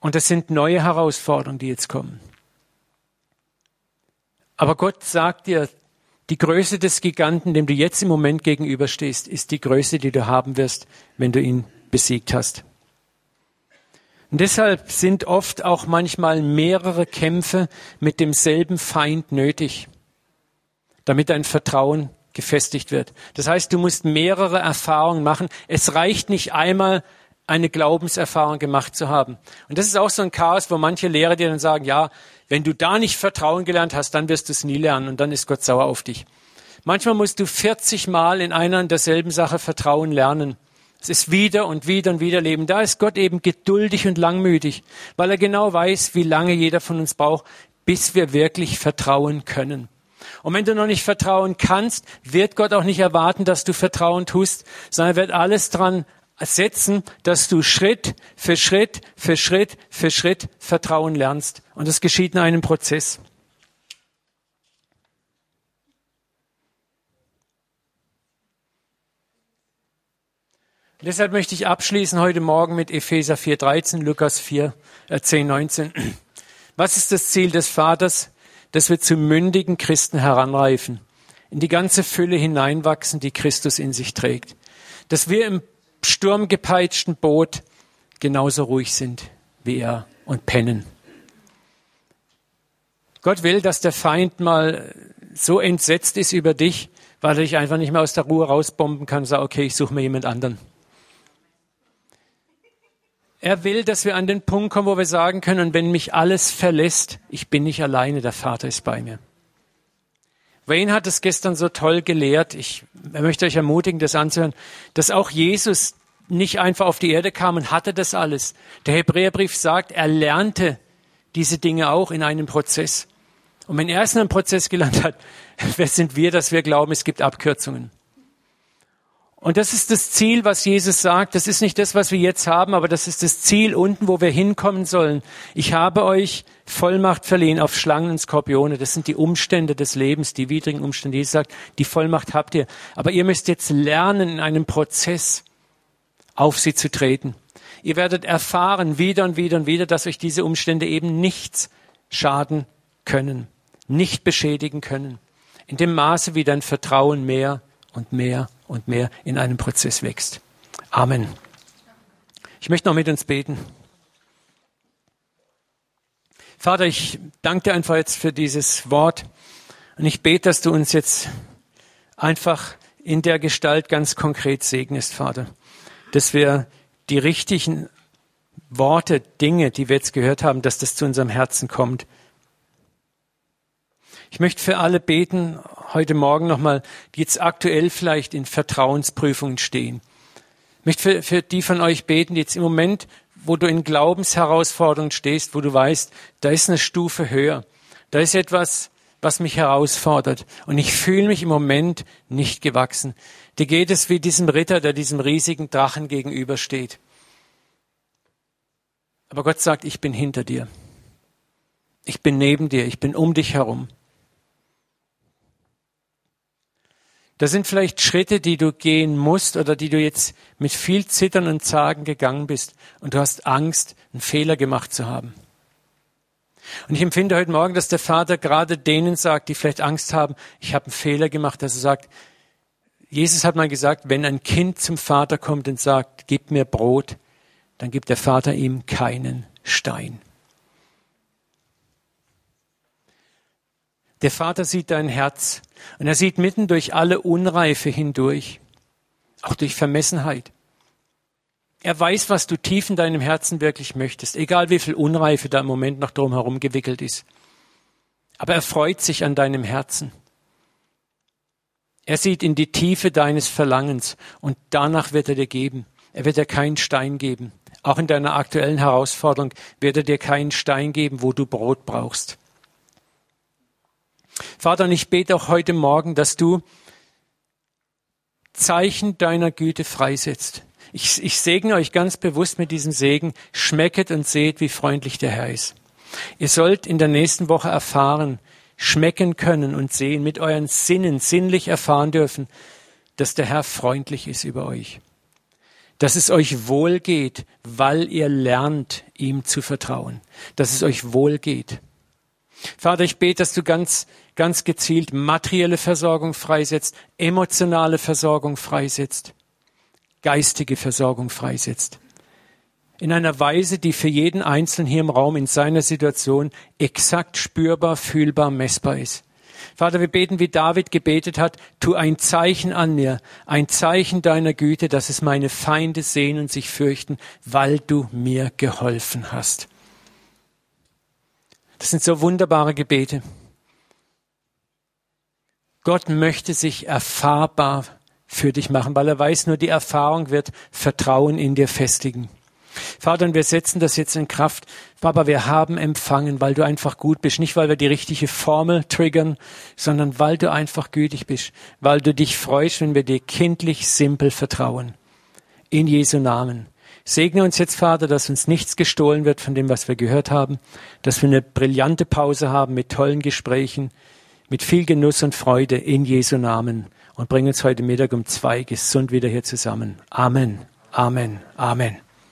Und das sind neue Herausforderungen, die jetzt kommen. Aber Gott sagt dir, die Größe des Giganten, dem du jetzt im Moment gegenüberstehst, ist die Größe, die du haben wirst, wenn du ihn besiegt hast. Und deshalb sind oft auch manchmal mehrere Kämpfe mit demselben Feind nötig, damit dein Vertrauen gefestigt wird. Das heißt, du musst mehrere Erfahrungen machen. Es reicht nicht einmal eine Glaubenserfahrung gemacht zu haben. Und das ist auch so ein Chaos, wo manche Lehrer dir dann sagen, ja, wenn du da nicht Vertrauen gelernt hast, dann wirst du es nie lernen und dann ist Gott sauer auf dich. Manchmal musst du 40 Mal in einer und derselben Sache Vertrauen lernen. Es ist wieder und wieder und wieder Leben. Da ist Gott eben geduldig und langmütig, weil er genau weiß, wie lange jeder von uns braucht, bis wir wirklich vertrauen können. Und wenn du noch nicht vertrauen kannst, wird Gott auch nicht erwarten, dass du Vertrauen tust, sondern er wird alles dran setzen, dass du Schritt für Schritt für Schritt für Schritt Vertrauen lernst. Und das geschieht in einem Prozess. deshalb möchte ich abschließen heute Morgen mit Epheser 4,13, Lukas 4, äh 10, 19. Was ist das Ziel des Vaters? Dass wir zu mündigen Christen heranreifen, in die ganze Fülle hineinwachsen, die Christus in sich trägt. Dass wir im sturmgepeitschten Boot genauso ruhig sind wie er und pennen. Gott will, dass der Feind mal so entsetzt ist über dich, weil er dich einfach nicht mehr aus der Ruhe rausbomben kann und sagt, okay, ich suche mir jemand anderen. Er will, dass wir an den Punkt kommen, wo wir sagen können, wenn mich alles verlässt, ich bin nicht alleine, der Vater ist bei mir. Wayne hat es gestern so toll gelehrt. Ich möchte euch ermutigen, das anzuhören, dass auch Jesus nicht einfach auf die Erde kam und hatte das alles. Der Hebräerbrief sagt, er lernte diese Dinge auch in einem Prozess. Und wenn er es in einem Prozess gelernt hat, wer sind wir, dass wir glauben, es gibt Abkürzungen? Und das ist das Ziel, was Jesus sagt. Das ist nicht das, was wir jetzt haben, aber das ist das Ziel unten, wo wir hinkommen sollen. Ich habe euch Vollmacht verliehen auf Schlangen und Skorpione. Das sind die Umstände des Lebens, die widrigen Umstände. Jesus sagt, die Vollmacht habt ihr. Aber ihr müsst jetzt lernen, in einem Prozess auf sie zu treten. Ihr werdet erfahren, wieder und wieder und wieder, dass euch diese Umstände eben nichts schaden können, nicht beschädigen können. In dem Maße, wie dein Vertrauen mehr und mehr und mehr in einem Prozess wächst. Amen. Ich möchte noch mit uns beten. Vater, ich danke dir einfach jetzt für dieses Wort und ich bete, dass du uns jetzt einfach in der Gestalt ganz konkret segnest, Vater, dass wir die richtigen Worte, Dinge, die wir jetzt gehört haben, dass das zu unserem Herzen kommt. Ich möchte für alle beten, heute Morgen nochmal, die jetzt aktuell vielleicht in Vertrauensprüfungen stehen. Ich möchte für, für die von euch beten, die jetzt im Moment, wo du in Glaubensherausforderungen stehst, wo du weißt, da ist eine Stufe höher. Da ist etwas, was mich herausfordert. Und ich fühle mich im Moment nicht gewachsen. Dir geht es wie diesem Ritter, der diesem riesigen Drachen gegenübersteht. Aber Gott sagt, ich bin hinter dir. Ich bin neben dir. Ich bin um dich herum. Das sind vielleicht Schritte, die du gehen musst oder die du jetzt mit viel Zittern und Zagen gegangen bist und du hast Angst, einen Fehler gemacht zu haben. Und ich empfinde heute Morgen, dass der Vater gerade denen sagt, die vielleicht Angst haben, ich habe einen Fehler gemacht, dass er sagt, Jesus hat mal gesagt, wenn ein Kind zum Vater kommt und sagt, gib mir Brot, dann gibt der Vater ihm keinen Stein. Der Vater sieht dein Herz und er sieht mitten durch alle Unreife hindurch, auch durch Vermessenheit. Er weiß, was du tief in deinem Herzen wirklich möchtest, egal wie viel Unreife da im Moment noch drumherum gewickelt ist. Aber er freut sich an deinem Herzen. Er sieht in die Tiefe deines Verlangens und danach wird er dir geben. Er wird dir keinen Stein geben. Auch in deiner aktuellen Herausforderung wird er dir keinen Stein geben, wo du Brot brauchst. Vater, und ich bete auch heute Morgen, dass du Zeichen deiner Güte freisetzt. Ich, ich segne euch ganz bewusst mit diesem Segen. Schmecket und seht, wie freundlich der Herr ist. Ihr sollt in der nächsten Woche erfahren, schmecken können und sehen, mit euren Sinnen sinnlich erfahren dürfen, dass der Herr freundlich ist über euch. Dass es euch wohl geht, weil ihr lernt, ihm zu vertrauen. Dass es euch wohl geht. Vater, ich bete, dass du ganz, ganz gezielt materielle Versorgung freisetzt, emotionale Versorgung freisetzt, geistige Versorgung freisetzt. In einer Weise, die für jeden Einzelnen hier im Raum in seiner Situation exakt spürbar, fühlbar, messbar ist. Vater, wir beten, wie David gebetet hat, tu ein Zeichen an mir, ein Zeichen deiner Güte, dass es meine Feinde sehen und sich fürchten, weil du mir geholfen hast. Das sind so wunderbare Gebete. Gott möchte sich erfahrbar für dich machen, weil er weiß, nur die Erfahrung wird Vertrauen in dir festigen. Vater, und wir setzen das jetzt in Kraft. Papa, wir haben empfangen, weil du einfach gut bist. Nicht, weil wir die richtige Formel triggern, sondern weil du einfach gütig bist. Weil du dich freust, wenn wir dir kindlich simpel vertrauen. In Jesu Namen. Segne uns jetzt, Vater, dass uns nichts gestohlen wird von dem, was wir gehört haben. Dass wir eine brillante Pause haben mit tollen Gesprächen, mit viel Genuss und Freude in Jesu Namen. Und bring uns heute Mittag um zwei gesund wieder hier zusammen. Amen. Amen. Amen.